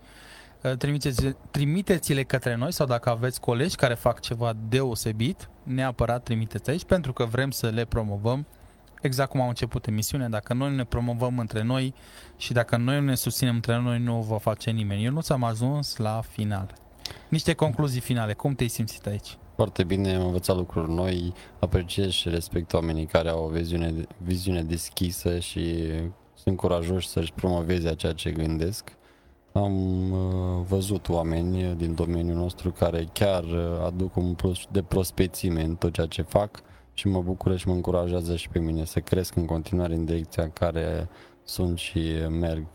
uh, trimiteți, trimiteți-le către noi sau dacă aveți colegi care fac ceva deosebit, neapărat trimiteți aici pentru că vrem să le promovăm exact cum am început emisiunea. Dacă noi ne promovăm între noi și dacă noi nu ne susținem între noi, nu o va face nimeni. Eu nu ți-am ajuns la final. Niște concluzii finale. Cum te-ai simțit aici? Foarte bine, am învățat lucruri noi, apreciez și respect oamenii care au o viziune, viziune deschisă și sunt curajoși să-și promoveze ceea ce gândesc. Am uh, văzut oameni din domeniul nostru care chiar uh, aduc un plus de prospețime în tot ceea ce fac și mă bucură și mă încurajează și pe mine să cresc în continuare în direcția în care sunt și merg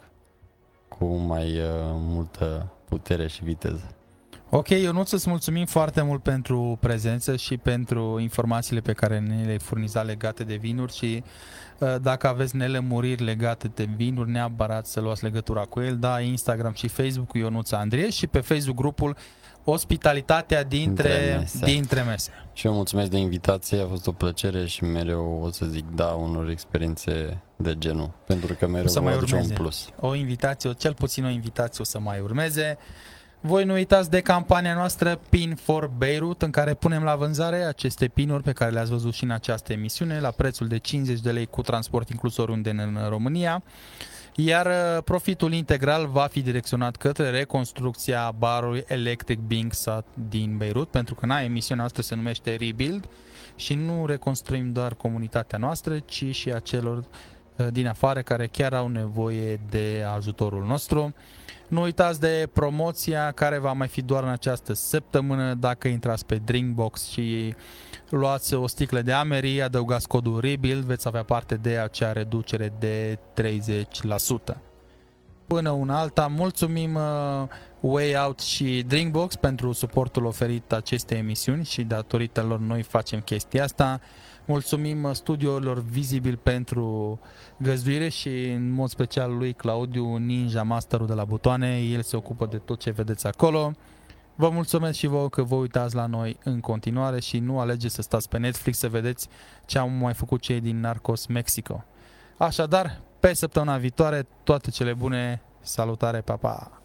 cu mai uh, multă putere și viteză. Ok, eu nu îți mulțumim foarte mult pentru prezență și pentru informațiile pe care ne le-ai furnizat legate de vinuri și uh, dacă aveți nelămuriri legate de vinuri, neapărat să luați legătura cu el, da, Instagram și Facebook cu Ionuț Andrie și pe Facebook grupul Ospitalitatea dintre, dintre, mese. dintre mese. Și eu mulțumesc de invitație, a fost o plăcere și mereu o să zic da unor experiențe de genul, pentru că mereu o să mai urmeze. un plus. O invitație, cel puțin o invitație o să mai urmeze. Voi nu uitați de campania noastră Pin for Beirut, în care punem la vânzare aceste pinuri pe care le-ați văzut și în această emisiune, la prețul de 50 de lei cu transport inclus oriunde în România. Iar uh, profitul integral va fi direcționat către reconstrucția barului Electric Bingsat din Beirut, pentru că na, emisiunea noastră se numește Rebuild și nu reconstruim doar comunitatea noastră, ci și a celor uh, din afară care chiar au nevoie de ajutorul nostru. Nu uitați de promoția care va mai fi doar în această săptămână dacă intrați pe Drinkbox și luați o sticlă de Ameri, adăugați codul REBUILD, veți avea parte de acea reducere de 30%. Până una alta, mulțumim uh, Way Out și Drinkbox pentru suportul oferit acestei emisiuni și datorită lor noi facem chestia asta. Mulțumim studiolor Vizibil pentru găzduire și în mod special lui Claudiu Ninja, masterul de la butoane. El se ocupă de tot ce vedeți acolo. Vă mulțumesc și vouă că vă uitați la noi în continuare și nu alegeți să stați pe Netflix să vedeți ce au mai făcut cei din Narcos Mexico. Așadar, pe săptămâna viitoare, toate cele bune, salutare, pa, pa!